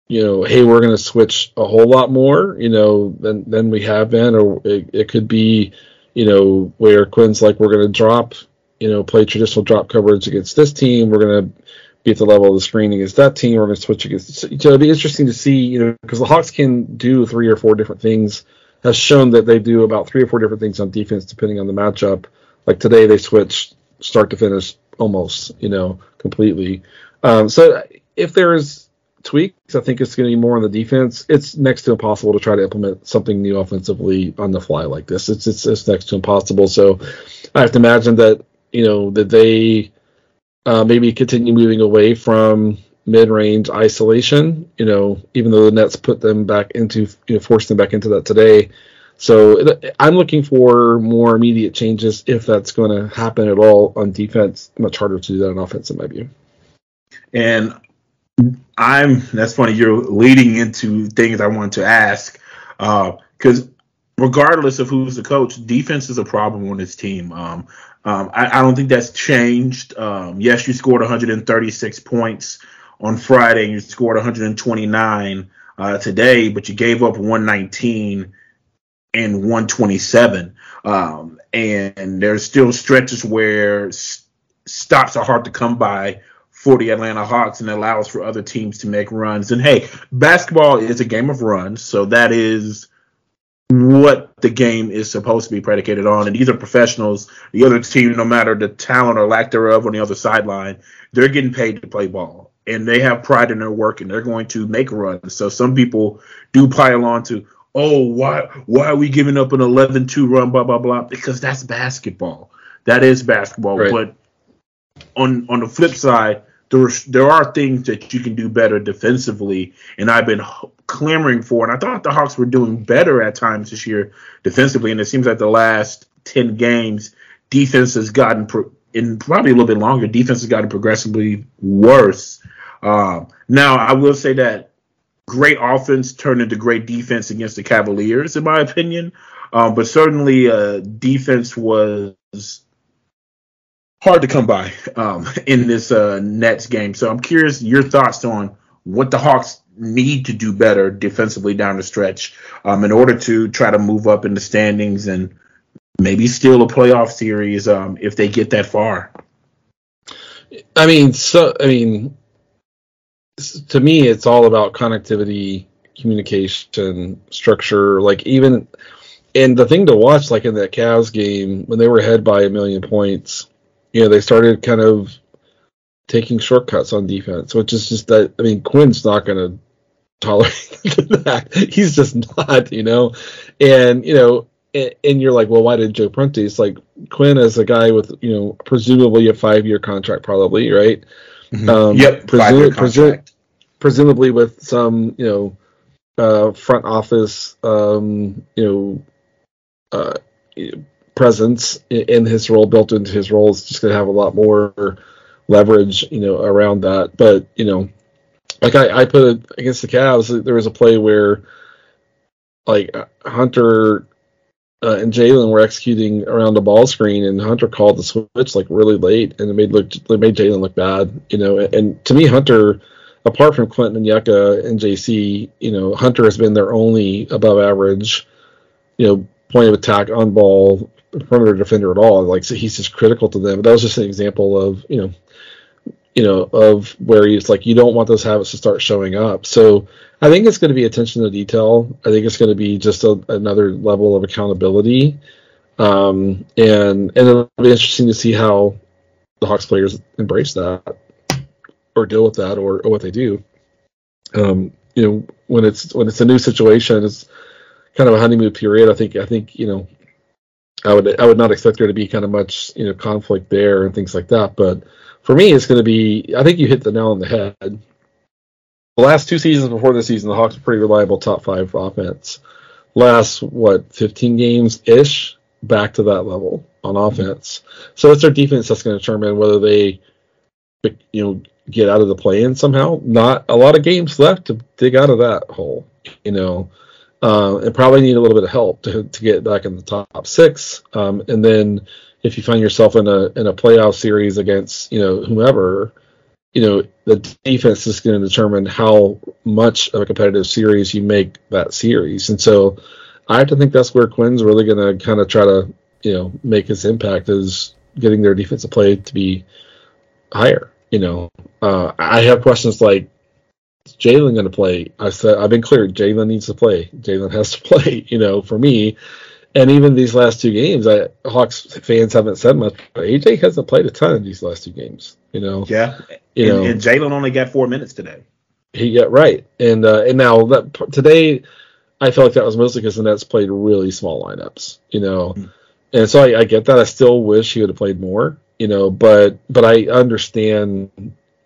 you know, hey, we're going to switch a whole lot more, you know, than than we have been, or it, it could be, you know, where Quin's like, we're going to drop, you know, play traditional drop coverage against this team. We're going to be at the level of the screen against that team. We're going to switch against. So it'll be interesting to see, you know, because the Hawks can do three or four different things. Has shown that they do about three or four different things on defense depending on the matchup. Like today, they switched start to finish almost, you know, completely. Um, so if there's tweaks, I think it's going to be more on the defense. It's next to impossible to try to implement something new offensively on the fly like this. It's it's, it's next to impossible. So I have to imagine that you know that they uh, maybe continue moving away from mid-range isolation. You know, even though the Nets put them back into you know forced them back into that today. So I'm looking for more immediate changes if that's going to happen at all on defense. Much harder to do that on offense, in my view. And I'm that's funny. You're leading into things I wanted to ask because regardless of who's the coach, defense is a problem on this team. Um, um, I, I don't think that's changed. Um, yes, you scored 136 points on Friday, and you scored 129 uh, today, but you gave up 119 and 127. Um, and there's still stretches where s- stops are hard to come by for the Atlanta Hawks and allows for other teams to make runs. And hey, basketball is a game of runs, so that is what the game is supposed to be predicated on. And these are professionals. The other team, no matter the talent or lack thereof on the other sideline, they're getting paid to play ball. And they have pride in their work and they're going to make runs. So some people do pile on to, oh, why why are we giving up an 11-2 run, blah, blah, blah? Because that's basketball. That is basketball. Right. But on on the flip side, there's there are things that you can do better defensively, and I've been clamoring for. And I thought the Hawks were doing better at times this year defensively, and it seems like the last ten games, defense has gotten pro- in probably a little bit longer. Defense has gotten progressively worse. Um, now, I will say that great offense turned into great defense against the Cavaliers, in my opinion. Um, but certainly, uh, defense was hard to come by um, in this uh, Nets game. So I'm curious your thoughts on what the Hawks need to do better defensively down the stretch um, in order to try to move up in the standings and maybe steal a playoff series um, if they get that far. I mean, so I mean, to me, it's all about connectivity, communication, structure. Like even, and the thing to watch, like in that Cavs game when they were ahead by a million points, you know, they started kind of taking shortcuts on defense, which is just that. I mean, Quin's not going to tolerate that. He's just not, you know, and you know. And and you're like, well, why did Joe Prunty? It's like Quin is a guy with, you know, presumably a five year contract, probably, right? Um, yep, presu- presu- presumably with some, you know, uh, front office, um, you know, uh, presence in, in his role, built into his role, is just going to have a lot more leverage, you know, around that. But you know, like I, I put it against the Cavs, there was a play where, like Hunter uh, and Jalen were executing around the ball screen, and Hunter called the switch like really late, and it made look it made Jalen look bad, you know. And to me, Hunter, apart from Clinton and Yucca and JC, you know, Hunter has been their only above average, you know, point of attack on ball perimeter defender at all. Like so he's just critical to them. But that was just an example of you know, you know, of where he's like you don't want those habits to start showing up. So I think it's going to be attention to detail. I think it's going to be just a, another level of accountability, um, and and it'll be interesting to see how the Hawks players embrace that or deal with that or, or what they do. Um, you know, when it's when it's a new situation, it's kind of a honeymoon period. I think I think you know, I would I would not expect there to be kind of much you know conflict there and things like that. But for me, it's going to be. I think you hit the nail on the head the last two seasons before this season, the Hawks were pretty reliable top five offense. Last what, fifteen games ish, back to that level on offense. So it's their defense that's going to determine whether they, you know, get out of the play-in somehow. Not a lot of games left to dig out of that hole, you know, uh, and probably need a little bit of help to, to get back in the top six. Um, and then if you find yourself in a in a playoff series against you know whomever, you know the defense is going to determine how much of a competitive series you make that series. And so I have to think that's where Quin's really going to kind of try to you know make his impact is getting their defensive play to be higher. You know, uh, I have questions like Jalen going to play? I said I've been clear. Jalen needs to play. Jalen has to play. You know, for me, and even these last two games, I, Hawks fans haven't said much. But AJ hasn't played a ton in these last two games. You know. Yeah. You and, know, and Jalen only got four minutes today. He got right, and uh, and now that today, I felt like that was mostly because the Nets played really small lineups. You know, mm-hmm. and so I, I get that. I still wish he would have played more. You know, but but I understand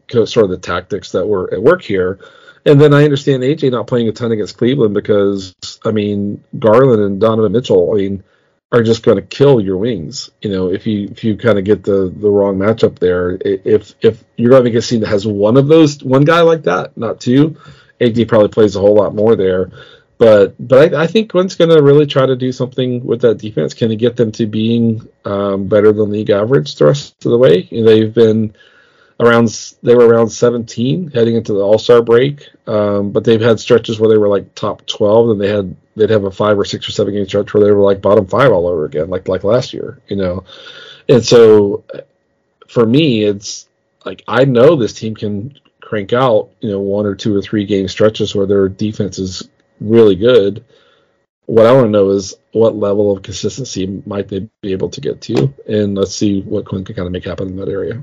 sort of the tactics that were at work here. And then I understand AJ not playing a ton against Cleveland because I mean Garland and Donovan Mitchell, I mean, are just going to kill your wings. You know, if you if you kind of get the the wrong matchup there, if if you're going to get a team that has one of those one guy like that, not two, AD probably plays a whole lot more there. But but I, I think Quin's going to really try to do something with that defense. Can he get them to being um, better than league average the rest of the way? You know, they've been around they were around 17 heading into the All Star break, um, but they've had stretches where they were like top 12, and they had they'd have a five or six or seven game stretch where they were like bottom five all over again, like like last year, you know. And so, for me, it's like I know this team can crank out, you know, one or two or three game stretches where their defense is really good. What I want to know is what level of consistency might they be able to get to, and let's see what Quin can kind of make happen in that area.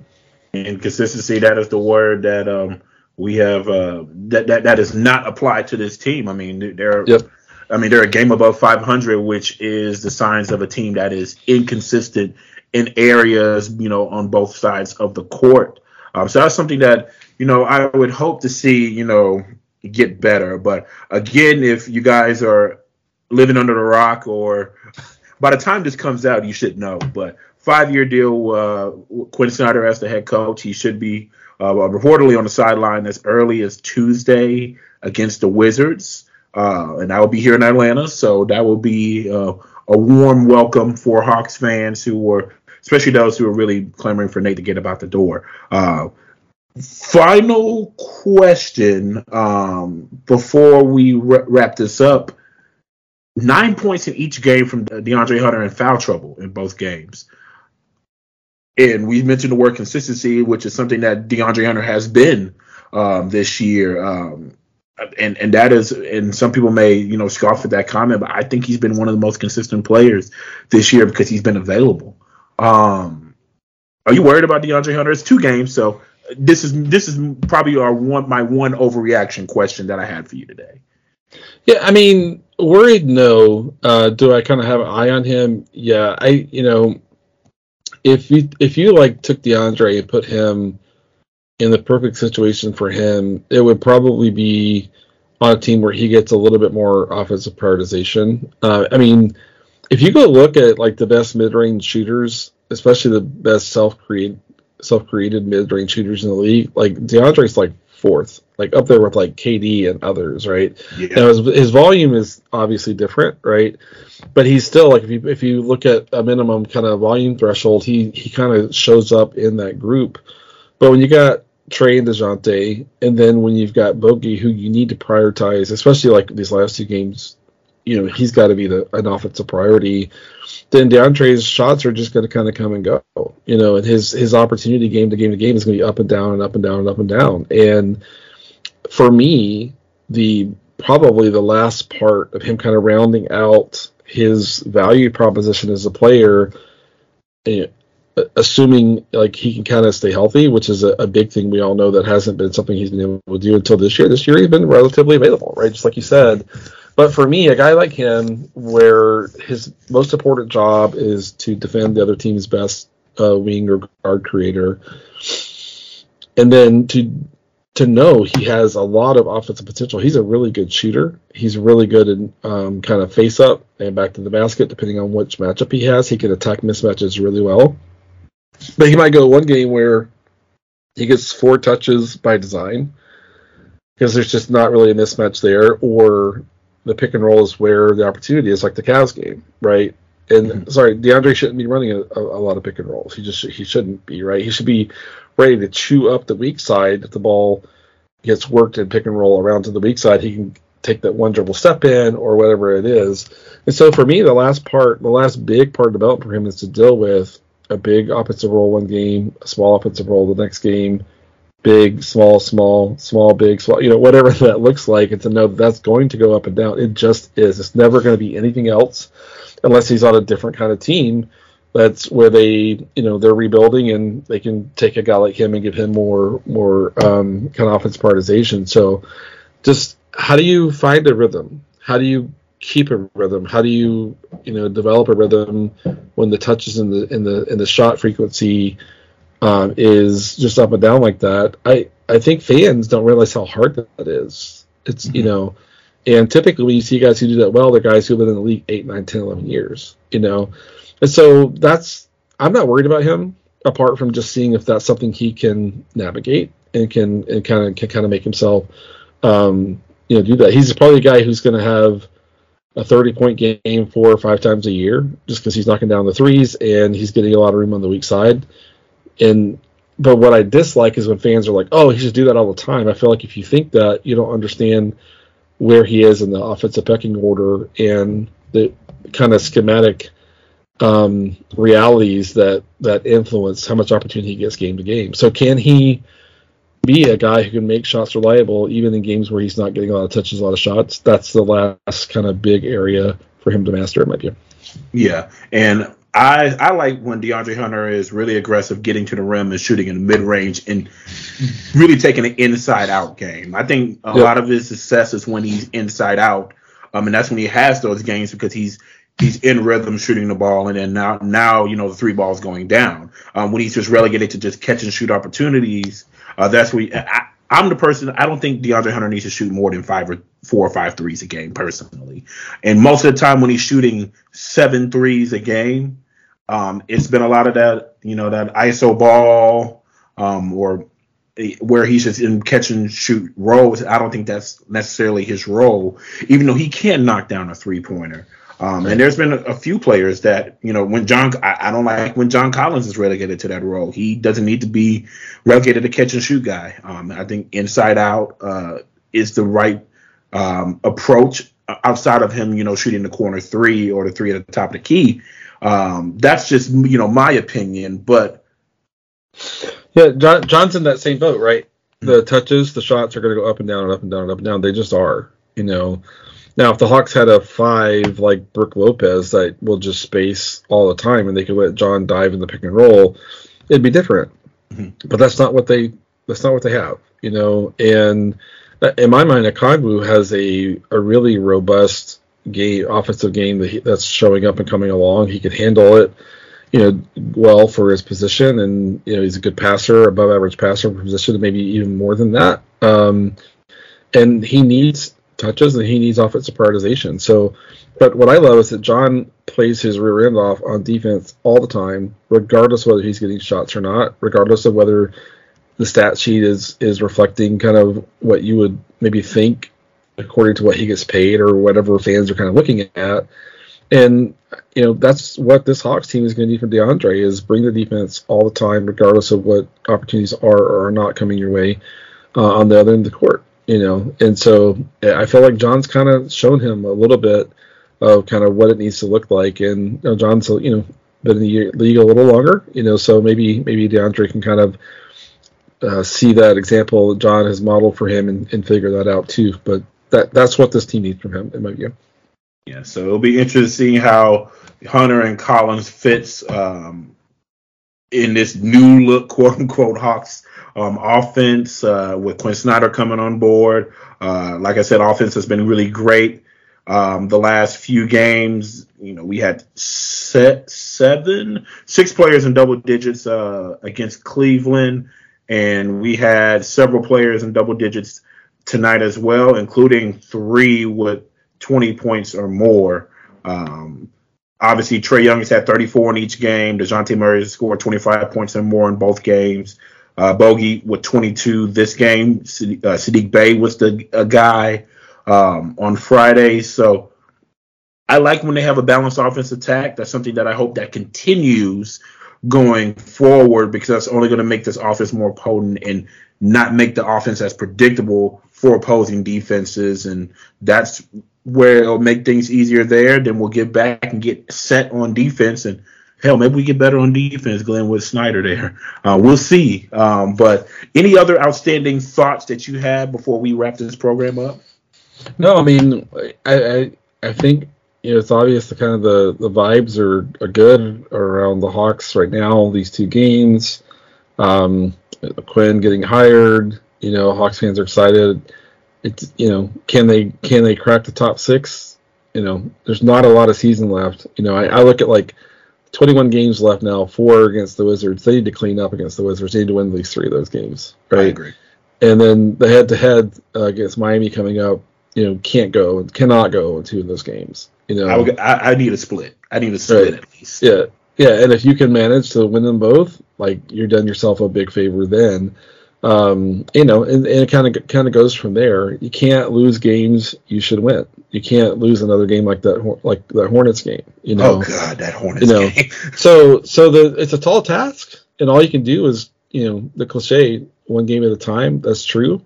And consistency, that is the word that um, we have uh, that, that that is not applied to this team. I mean, they're yep. I mean they're a game above 500, which is the signs of a team that is inconsistent in areas, you know, on both sides of the court. Um, so that's something that you know I would hope to see, you know, get better. But again, if you guys are living under the rock or by the time this comes out, you should know. But five year deal. Uh, Quin Snyder as the head coach. He should be uh, reportedly on the sideline as early as Tuesday against the Wizards. Uh, and I will be here in Atlanta, so that will be uh, a warm welcome for Hawks fans who were, especially those who are really clamoring for Nate to get about the door. Uh, final question um, before we wrap this up nine points in each game from DeAndre Hunter in foul trouble in both games. And we mentioned the word consistency, which is something that DeAndre Hunter has been um, this year. Um, and and that is, and some people may you know scoff at that comment, but I think he's been one of the most consistent players this year because he's been available. Um, are you worried about DeAndre Hunter? It's two games, so this is this is probably our one my one overreaction question that I had for you today. Yeah, I mean, worried. No. Uh, do I kind of have an eye on him? Yeah, I you know if you if you like took DeAndre and put him in the perfect situation for him, it would probably be on a team where he gets a little bit more offensive prioritization. Uh, I mean, if you go look at like the best mid-range shooters, especially the best self-created self-created mid-range shooters in the league, like DeAndre's like fourth, like up there with like KD and others, right? Yeah. Now his, his volume is obviously different, right? But he's still like if you if you look at a minimum kind of volume threshold, he he kind of shows up in that group. But when you got Trae and Dejounte, and then when you've got Bogey, who you need to prioritize, especially like these last two games, you know he's got to be the an offensive priority. Then DeAndre's shots are just going to kind of come and go, you know, and his his opportunity game to game to game is going to be up and down and up and down and up and down. And for me, the probably the last part of him kind of rounding out his value proposition as a player, eh, assuming like he can kind of stay healthy, which is a, a, big thing we all know that hasn't been something he's been able to do until this year. This year he's been relatively available, right? Just like you said. But for me, a guy like him, where his most important job is to defend the other team's best uh, wing or guard creator, and then to to know he has a lot of offensive potential. He's a really good shooter. He's really good in um, kind of face up and back to the basket, depending on which matchup he has. He can attack mismatches really well. But he might go one game where he gets four touches by design because there's just not really a mismatch there, or the pick and roll is where the opportunity is, like the Cavs game, right? And mm-hmm. sorry, DeAndre shouldn't be running a, a, lot of pick and rolls. He just he shouldn't be right. He should be ready to chew up the weak side. If the ball gets worked and pick and roll around to the weak side, he can take that one dribble step in or whatever it is. And so for me, the last part, the last big part of development for him is to deal with a big offensive role one game, a small offensive role the next game, big, small, small, small, big, small, you know, whatever that looks like, and to know that that's going to go up and down. It just is. It's never going to be anything else unless he's on a different kind of team that's where they you know they're rebuilding and they can take a guy like him and give him more more um, kind of offense prioritization. So just how do you find a rhythm? How do you keep a rhythm? How do you you know develop a rhythm when the touches in the in the in the shot frequency um, is just up and down like that? I I think fans don't realize how hard that is. It's mm-hmm. you know. And typically, when you see guys who do that well, they're guys who've been in the league 8, 9, 10, 11 years. You know, and so that's I'm not worried about him apart from just seeing if that's something he can navigate and can and kind of can kind of make himself um, you know do that. He's probably a guy who's going to have a 30 point game four or five times a year just because he's knocking down the threes and he's getting a lot of room on the weak side. And but what I dislike is when fans are like, "Oh, he should do that all the time." I feel like if you think that, you don't understand where he is in the offensive pecking order and the kind of schematic um, realities that that influence how much opportunity he gets game to game. So can he be a guy who can make shots reliable even in games where he's not getting a lot of touches, a lot of shots? That's the last kind of big area for him to master, in my view. Yeah, and I I like when DeAndre Hunter is really aggressive, getting to the rim and shooting in the mid range, and really taking an inside out game. I think a yep. lot of his success is when he's inside out. Um, and that's when he has those games because he's he's in rhythm shooting the ball, and then now now you know the three balls going down. Um, when he's just relegated to just catch and shoot opportunities, uh, that's where I, I'm the person. I don't think DeAndre Hunter needs to shoot more than five or four or five threes a game personally. And most of the time when he's shooting seven threes a game, um, it's been a lot of that you know that ISO ball um, or where he's just in catch and shoot roles. I don't think that's necessarily his role, even though he can knock down a three pointer. Um, and there's been a, a, few players that, you know, when John, I, I, don't like when John Collins is relegated to that role. He doesn't need to be relegated to catch and shoot guy. Um, I think inside out uh, is the right um, approach outside of him, you know, shooting the corner three or the three at the top of the key. Um, that's just, you know, my opinion. But yeah, John, John's in that same boat, right? The touches, the shots are going to go up and down and up and down and up and down. They just are, you know. Now, if the Hawks had a five like Brook Lopez that will just space all the time and they could let John dive in the pick and roll, it'd be different. Mm-hmm. But that's not what they that's not what they have, you know. And in my mind, Okongwu has a a really robust game offensive game that he, that's showing up and coming along. He can handle it, you know, well for his position, and you know he's a good passer, above average passer for position, maybe even more than that. Um, and he needs touches and he needs offensive prioritization. So, but what I love is that John plays his rear end off on defense all the time, regardless whether he's getting shots or not, regardless of whether the stat sheet is is reflecting kind of what you would maybe think according to what he gets paid or whatever fans are kind of looking at. And you know that's what this Hawks team is going to need from DeAndre is bring the defense all the time, regardless of what opportunities are or are not coming your way uh, on the other end of the court you know, and so I feel like John's kind of shown him a little bit of kind of what it needs to look like, and you know, John's you know been in the league a little longer, you know, so maybe maybe DeAndre can kind of uh, see that example that John has modeled for him and, and figure that out too. But that that's what this team needs from him, in my view. Yeah, so it'll be interesting how Hunter and Collins fits um, in this new look, quote unquote, Hawks um, offense uh, with Quin Snyder coming on board. Uh, like I said, offense has been really great. Um, the last few games, you know, we had set seven, six players in double digits uh, against Cleveland, and we had several players in double digits tonight as well, including three with 20 points or more. Um, obviously, Trae Young has had 34 in each game. Dejounte Murray has scored 25 points or more in both games. Uh, Bogey with 22 this game. Uh, Saddiq Bey was the guy um, on Friday. So I like when they have a balanced offense attack. That's something that I hope that continues going forward because that's only going to make this offense more potent and not make the offense as predictable for opposing defenses. And that's where it'll make things easier there. Then we'll get back and get set on defense. And hell, maybe we get better on defense, Glen, with Snyder there. Uh, we'll see. Um, but any other outstanding thoughts that you have before we wrap this program up? No, I mean, I, I, I think you know, it's obvious the kind of the, the vibes are, are good around the Hawks right now. These two games, um, Quin getting hired, you know, Hawks fans are excited. It's you know, can they can they crack the top six? You know, there's not a lot of season left. You know, I, I look at like 21 games left now, four against the Wizards. They need to clean up against the Wizards. They need to win at least three of those games. Right. I agree. And then the head to head against Miami coming up, you know, can't go, cannot go two of those games. You know, I, would, I, I need a split. I need a split right. at least. Yeah, yeah, and if you can manage to win them both, like you're done yourself a big favor then. Um, you know, and, and it kind of kind of goes from there. You can't lose games you should win. You can't lose another game like that, like that Hornets game. You know, oh god, that Hornets you know? game. so so the it's a tall task, and all you can do is you know the cliche one game at a time. That's true,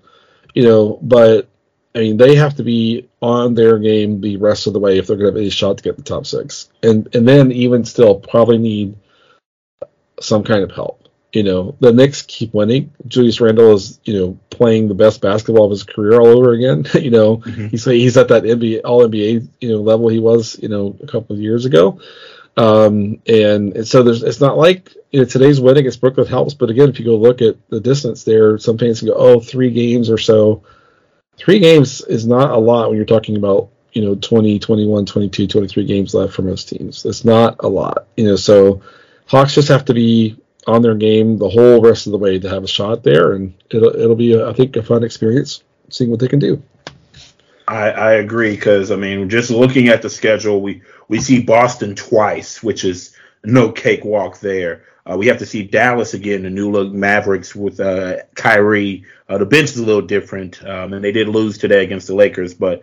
you know, but I mean, they have to be on their game the rest of the way if they're going to have any shot to get the top six, and and then even still probably need some kind of help. You know, the Knicks keep winning. Julius Randle is you know playing the best basketball of his career all over again. you know, mm-hmm. he's he's at that NBA All NBA you know level he was you know a couple of years ago. Um, and, so there's it's not like you know today's win against Brooklyn helps, but again, if you go look at the distance there, some fans can go, oh, three games or so three games is not a lot when you're talking about you know 20 21 22 23 games left for most teams it's not a lot you know so hawks just have to be on their game the whole rest of the way to have a shot there and it'll, it'll be a, I think a fun experience seeing what they can do I, I agree because I mean, just looking at the schedule, we we see Boston twice, which is no cakewalk there. Uh, we have to see Dallas again, the new look Mavericks with uh, Kyrie. Uh, the bench is a little different, um, and they did lose today against the Lakers, but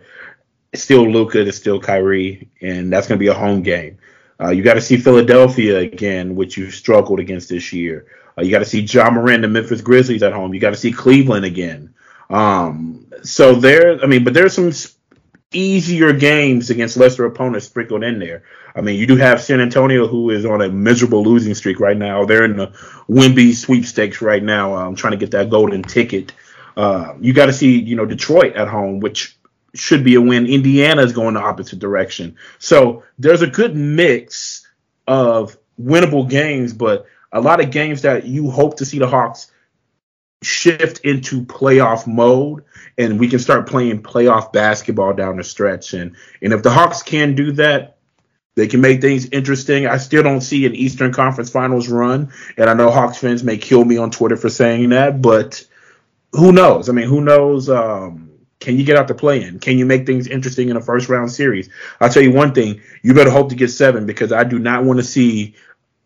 still Luka, it's still Kyrie, and that's going to be a home game. Uh, you got to see Philadelphia again, which you struggled against this year. Uh, you got to see Ja Morant, the Memphis Grizzlies at home. You got to see Cleveland again. Um, so there, I mean, but there's some easier games against lesser opponents sprinkled in there. I mean, you do have San Antonio, who is on a miserable losing streak right now. They're in the Wemby sweepstakes right now, um, trying to get that golden ticket. Uh, you got to see, you know, Detroit at home, which should be a win. Indiana is going the opposite direction. So there's a good mix of winnable games, but a lot of games that you hope to see the Hawks shift into playoff mode and we can start playing playoff basketball down the stretch and and if the Hawks can do that they can make things interesting. I still don't see an Eastern Conference Finals run, and I know Hawks fans may kill me on Twitter for saying that, but who knows? I mean, who knows? Um, can you get out the play in? Can you make things interesting in a first round series? I'll tell you one thing: you better hope to get seven because I do not want to see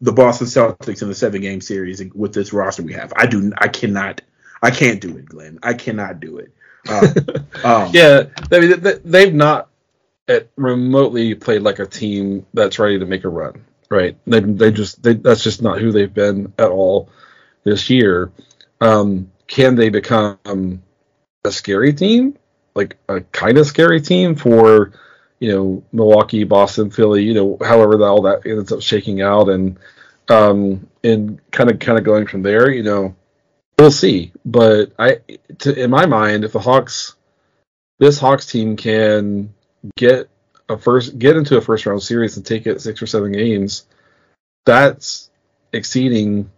the Boston Celtics in the seven game series with this roster we have. I do. I cannot. I can't do it, Glen. I cannot do it. Um, um, yeah, I mean, they've not remotely played like a team that's ready to make a run. Right? They they just they, that's just not who they've been at all this year. Um, can they become a scary team, like a kind of scary team for you know Milwaukee, Boston, Philly, you know, however that, all that ends up shaking out, and um, and kind of kind of going from there, you know, we'll see. But I, to, in my mind, if the Hawks, this Hawks team can get a first, get into a first round series and take it six or seven games, that's exceeding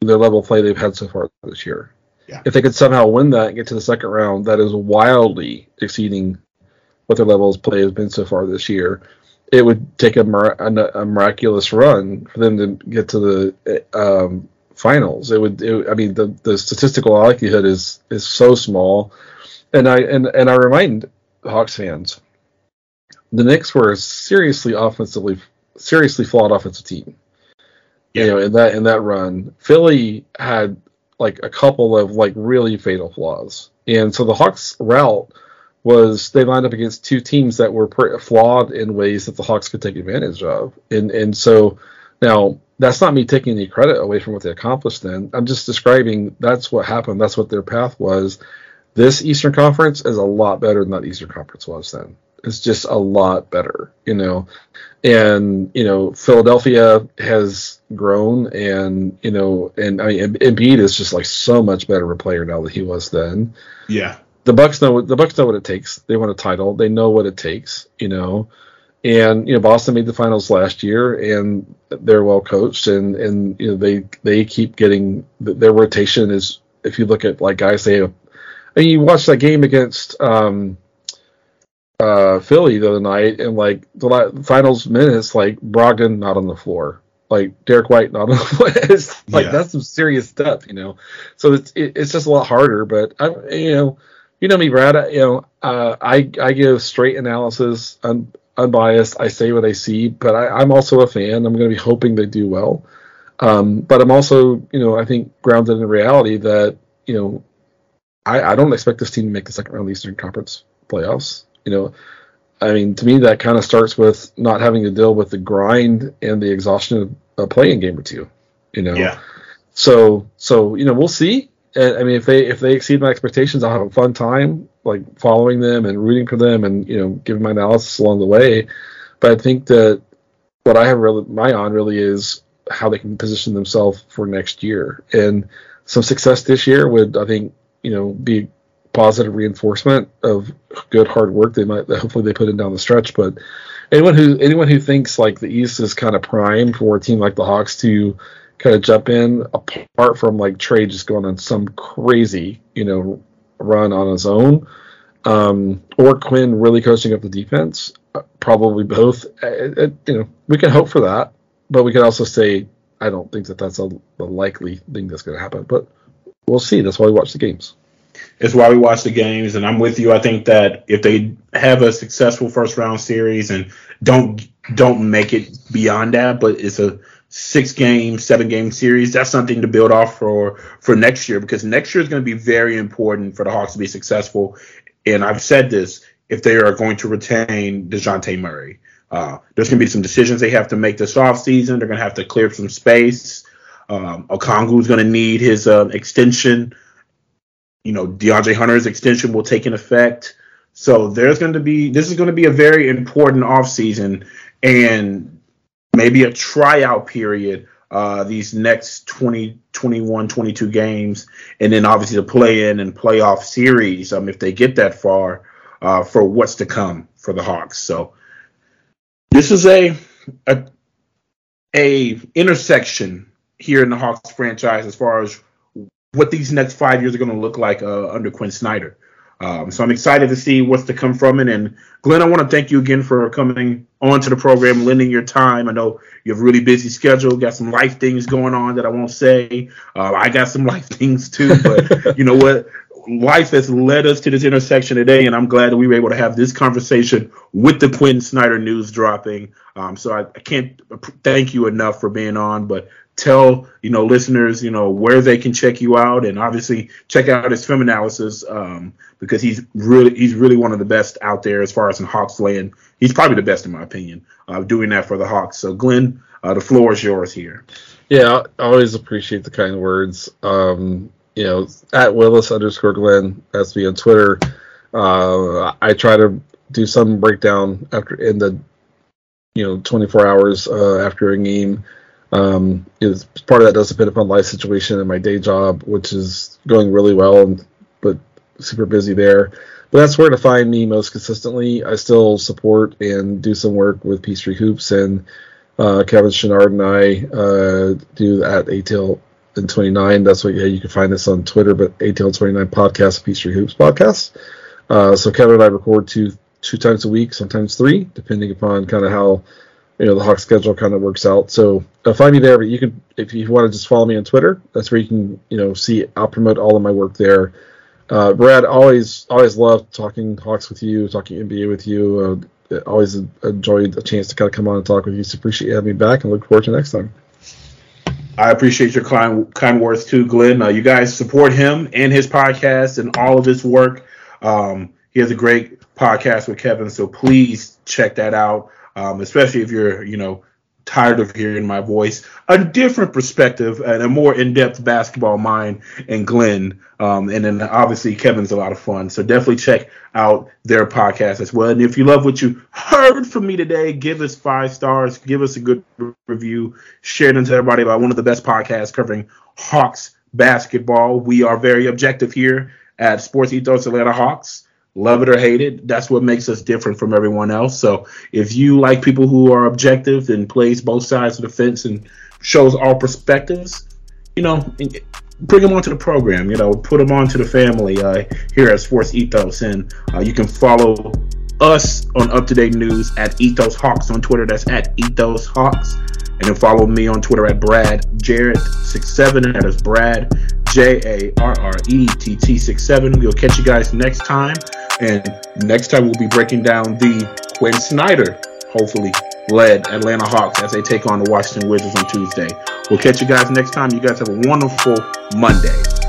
the level of play they've had so far this year. Yeah. If they could somehow win that and get to the second round, that is wildly exceeding what their level of play has been so far this year. It would take a, a, a miraculous run for them to get to the um, finals. It would. It, I mean, the the statistical likelihood is is so small, and I and and I remind Hawks fans, the Knicks were a seriously offensively seriously flawed offensive team. You know, in that in that run, Philly had like a couple of like really fatal flaws, and so the Hawks route was they lined up against two teams that were pretty flawed in ways that the Hawks could take advantage of, and and so now that's not me taking any credit away from what they accomplished. Then I'm just describing that's what happened. That's what their path was. This Eastern Conference is a lot better than that Eastern Conference was then. It's just a lot better, you know. And you know, Philadelphia has grown, and you know, and I mean, Embiid is just like so much better of a player now than he was then. Yeah, the Bucks know the Bucks know what it takes. They want a title. They know what it takes, you know. And you know, Boston made the finals last year, and they're well coached, and and you know they they keep getting their rotation is. If you look at like guys they have, I mean, you watch that game against um, uh, Philly the other night, and like the finals minutes, like Brogdon not on the floor, like Derrick White not on the floor. it's like yeah. that's some serious stuff, you know. So it's it, it's just a lot harder, but I you know you know me, Brad. You know, uh, I I give straight analysis, un, unbiased. I say what I see, but I, am also a fan. I'm going to be hoping they do well. Um, but I'm also, you know, I think grounded in reality that you know, I, I don't expect this team to make the second round of the Eastern Conference playoffs. You know, I mean, to me, that kind of starts with not having to deal with the grind and the exhaustion of a play-in game or two. You know, yeah. So, so you know, we'll see. I mean, if they if they exceed my expectations, I'll have a fun time like following them and rooting for them and you know giving my analysis along the way. But I think that what I have really my on really is how they can position themselves for next year. And some success this year would I think you know be positive reinforcement of good hard work they might hopefully they put in down the stretch. But anyone who anyone who thinks like the East is kind of primed for a team like the Hawks to kind of jump in apart from like Trae just going on some crazy, you know, run on his own, um, or Quin really coaching up the defense. Uh, probably both. Uh, uh, you know, we can hope for that, but we can also say I don't think that that's a, a likely thing that's going to happen. But we'll see. That's why we watch the games. It's why we watch the games, and I'm with you. I think that if they have a successful first round series and don't don't make it beyond that, but it's a six game, seven game series. That's something to build off for for next year because next year is going to be very important for the Hawks to be successful. And I've said this: if they are going to retain Dejounte Murray, uh, there's going to be some decisions they have to make this offseason. They're going to have to clear some space. Um, Okongwu is going to need his uh, extension. You know, DeAndre Hunter's extension will take an effect. So there's going to be this is going to be a very important offseason. And maybe a tryout period uh, these next 20, 21, 22 games, and then obviously the play in and playoff series um, if they get that far uh, for what's to come for the Hawks. So this is a, a a intersection here in the Hawks franchise as far as what these next five years are going to look like uh, under Quin Snyder. Um, so I'm excited to see what's to come from it. And Glen, I want to thank you again for coming on to the program, lending your time. I know you have a really busy schedule, got some life things going on that I won't say. Uh, I got some life things too, but you know what? Life has led us to this intersection today, and I'm glad that we were able to have this conversation with the Quin Snyder news dropping. Um, so I, I can't thank you enough for being on, but tell you know listeners you know where they can check you out and obviously check out his film analysis um, because he's really he's really one of the best out there as far as in Hawks land. He's probably the best in my opinion uh, doing that for the Hawks. So Glen, uh, the floor is yours here. Yeah, I always appreciate the kind words. Um, you know, at Willis underscore Glen, that's me on Twitter. Uh, I try to do some breakdown after in the you know 24 hours uh, after a game um, is part of that does depend upon life situation and my day job, which is going really well, and, but super busy there. But that's where to find me most consistently. I still support and do some work with Peachtree Hoops, and uh, Kevin Chouinard and I uh, do at ATL in 29. That's what yeah, you can find us on Twitter, but ATL 29 podcast, Peachtree Hoops podcast. Uh, so Kevin and I record two two times a week, sometimes three, depending upon kind of how you know the Hawk schedule kind of works out. So uh, find me there. But you can, if you want to, just follow me on Twitter. That's where you can, you know, see. I'll promote all of my work there. Uh, Brad, always always love talking Hawks with you, talking NBA with you. Uh, always enjoyed a chance to kind of come on and talk with you. So appreciate you having me back, and look forward to next time. I appreciate your kind, kind words too, Glen. Uh, you guys support him and his podcast and all of his work. Um, he has a great podcast with Kevin, so please check that out. Um, especially if you're, you know, tired of hearing my voice, a different perspective and a more in-depth basketball mind and Glen. Um, and then obviously Kevin's a lot of fun. So definitely check out their podcast as well. And if you love what you heard from me today, give us five stars, give us a good review, share it to everybody about one of the best podcasts covering Hawks basketball. We are very objective here at Sports Ethos Atlanta Hawks love it or hate it. That's what makes us different from everyone else. So if you like people who are objective and plays both sides of the fence and shows all perspectives, you know, bring them onto the program. You know, put them onto the family uh, here at Sports Ethos, and uh, you can follow us on up to date news at Ethos Hawks on Twitter. That's at Ethos Hawks. And then follow me on Twitter at Brad Jarrett67. That is Brad J A R R E T T 67. We'll catch you guys next time. And next time we'll be breaking down the Quin Snyder, hopefully, led Atlanta Hawks as they take on the Washington Wizards on Tuesday. We'll catch you guys next time. You guys have a wonderful Monday.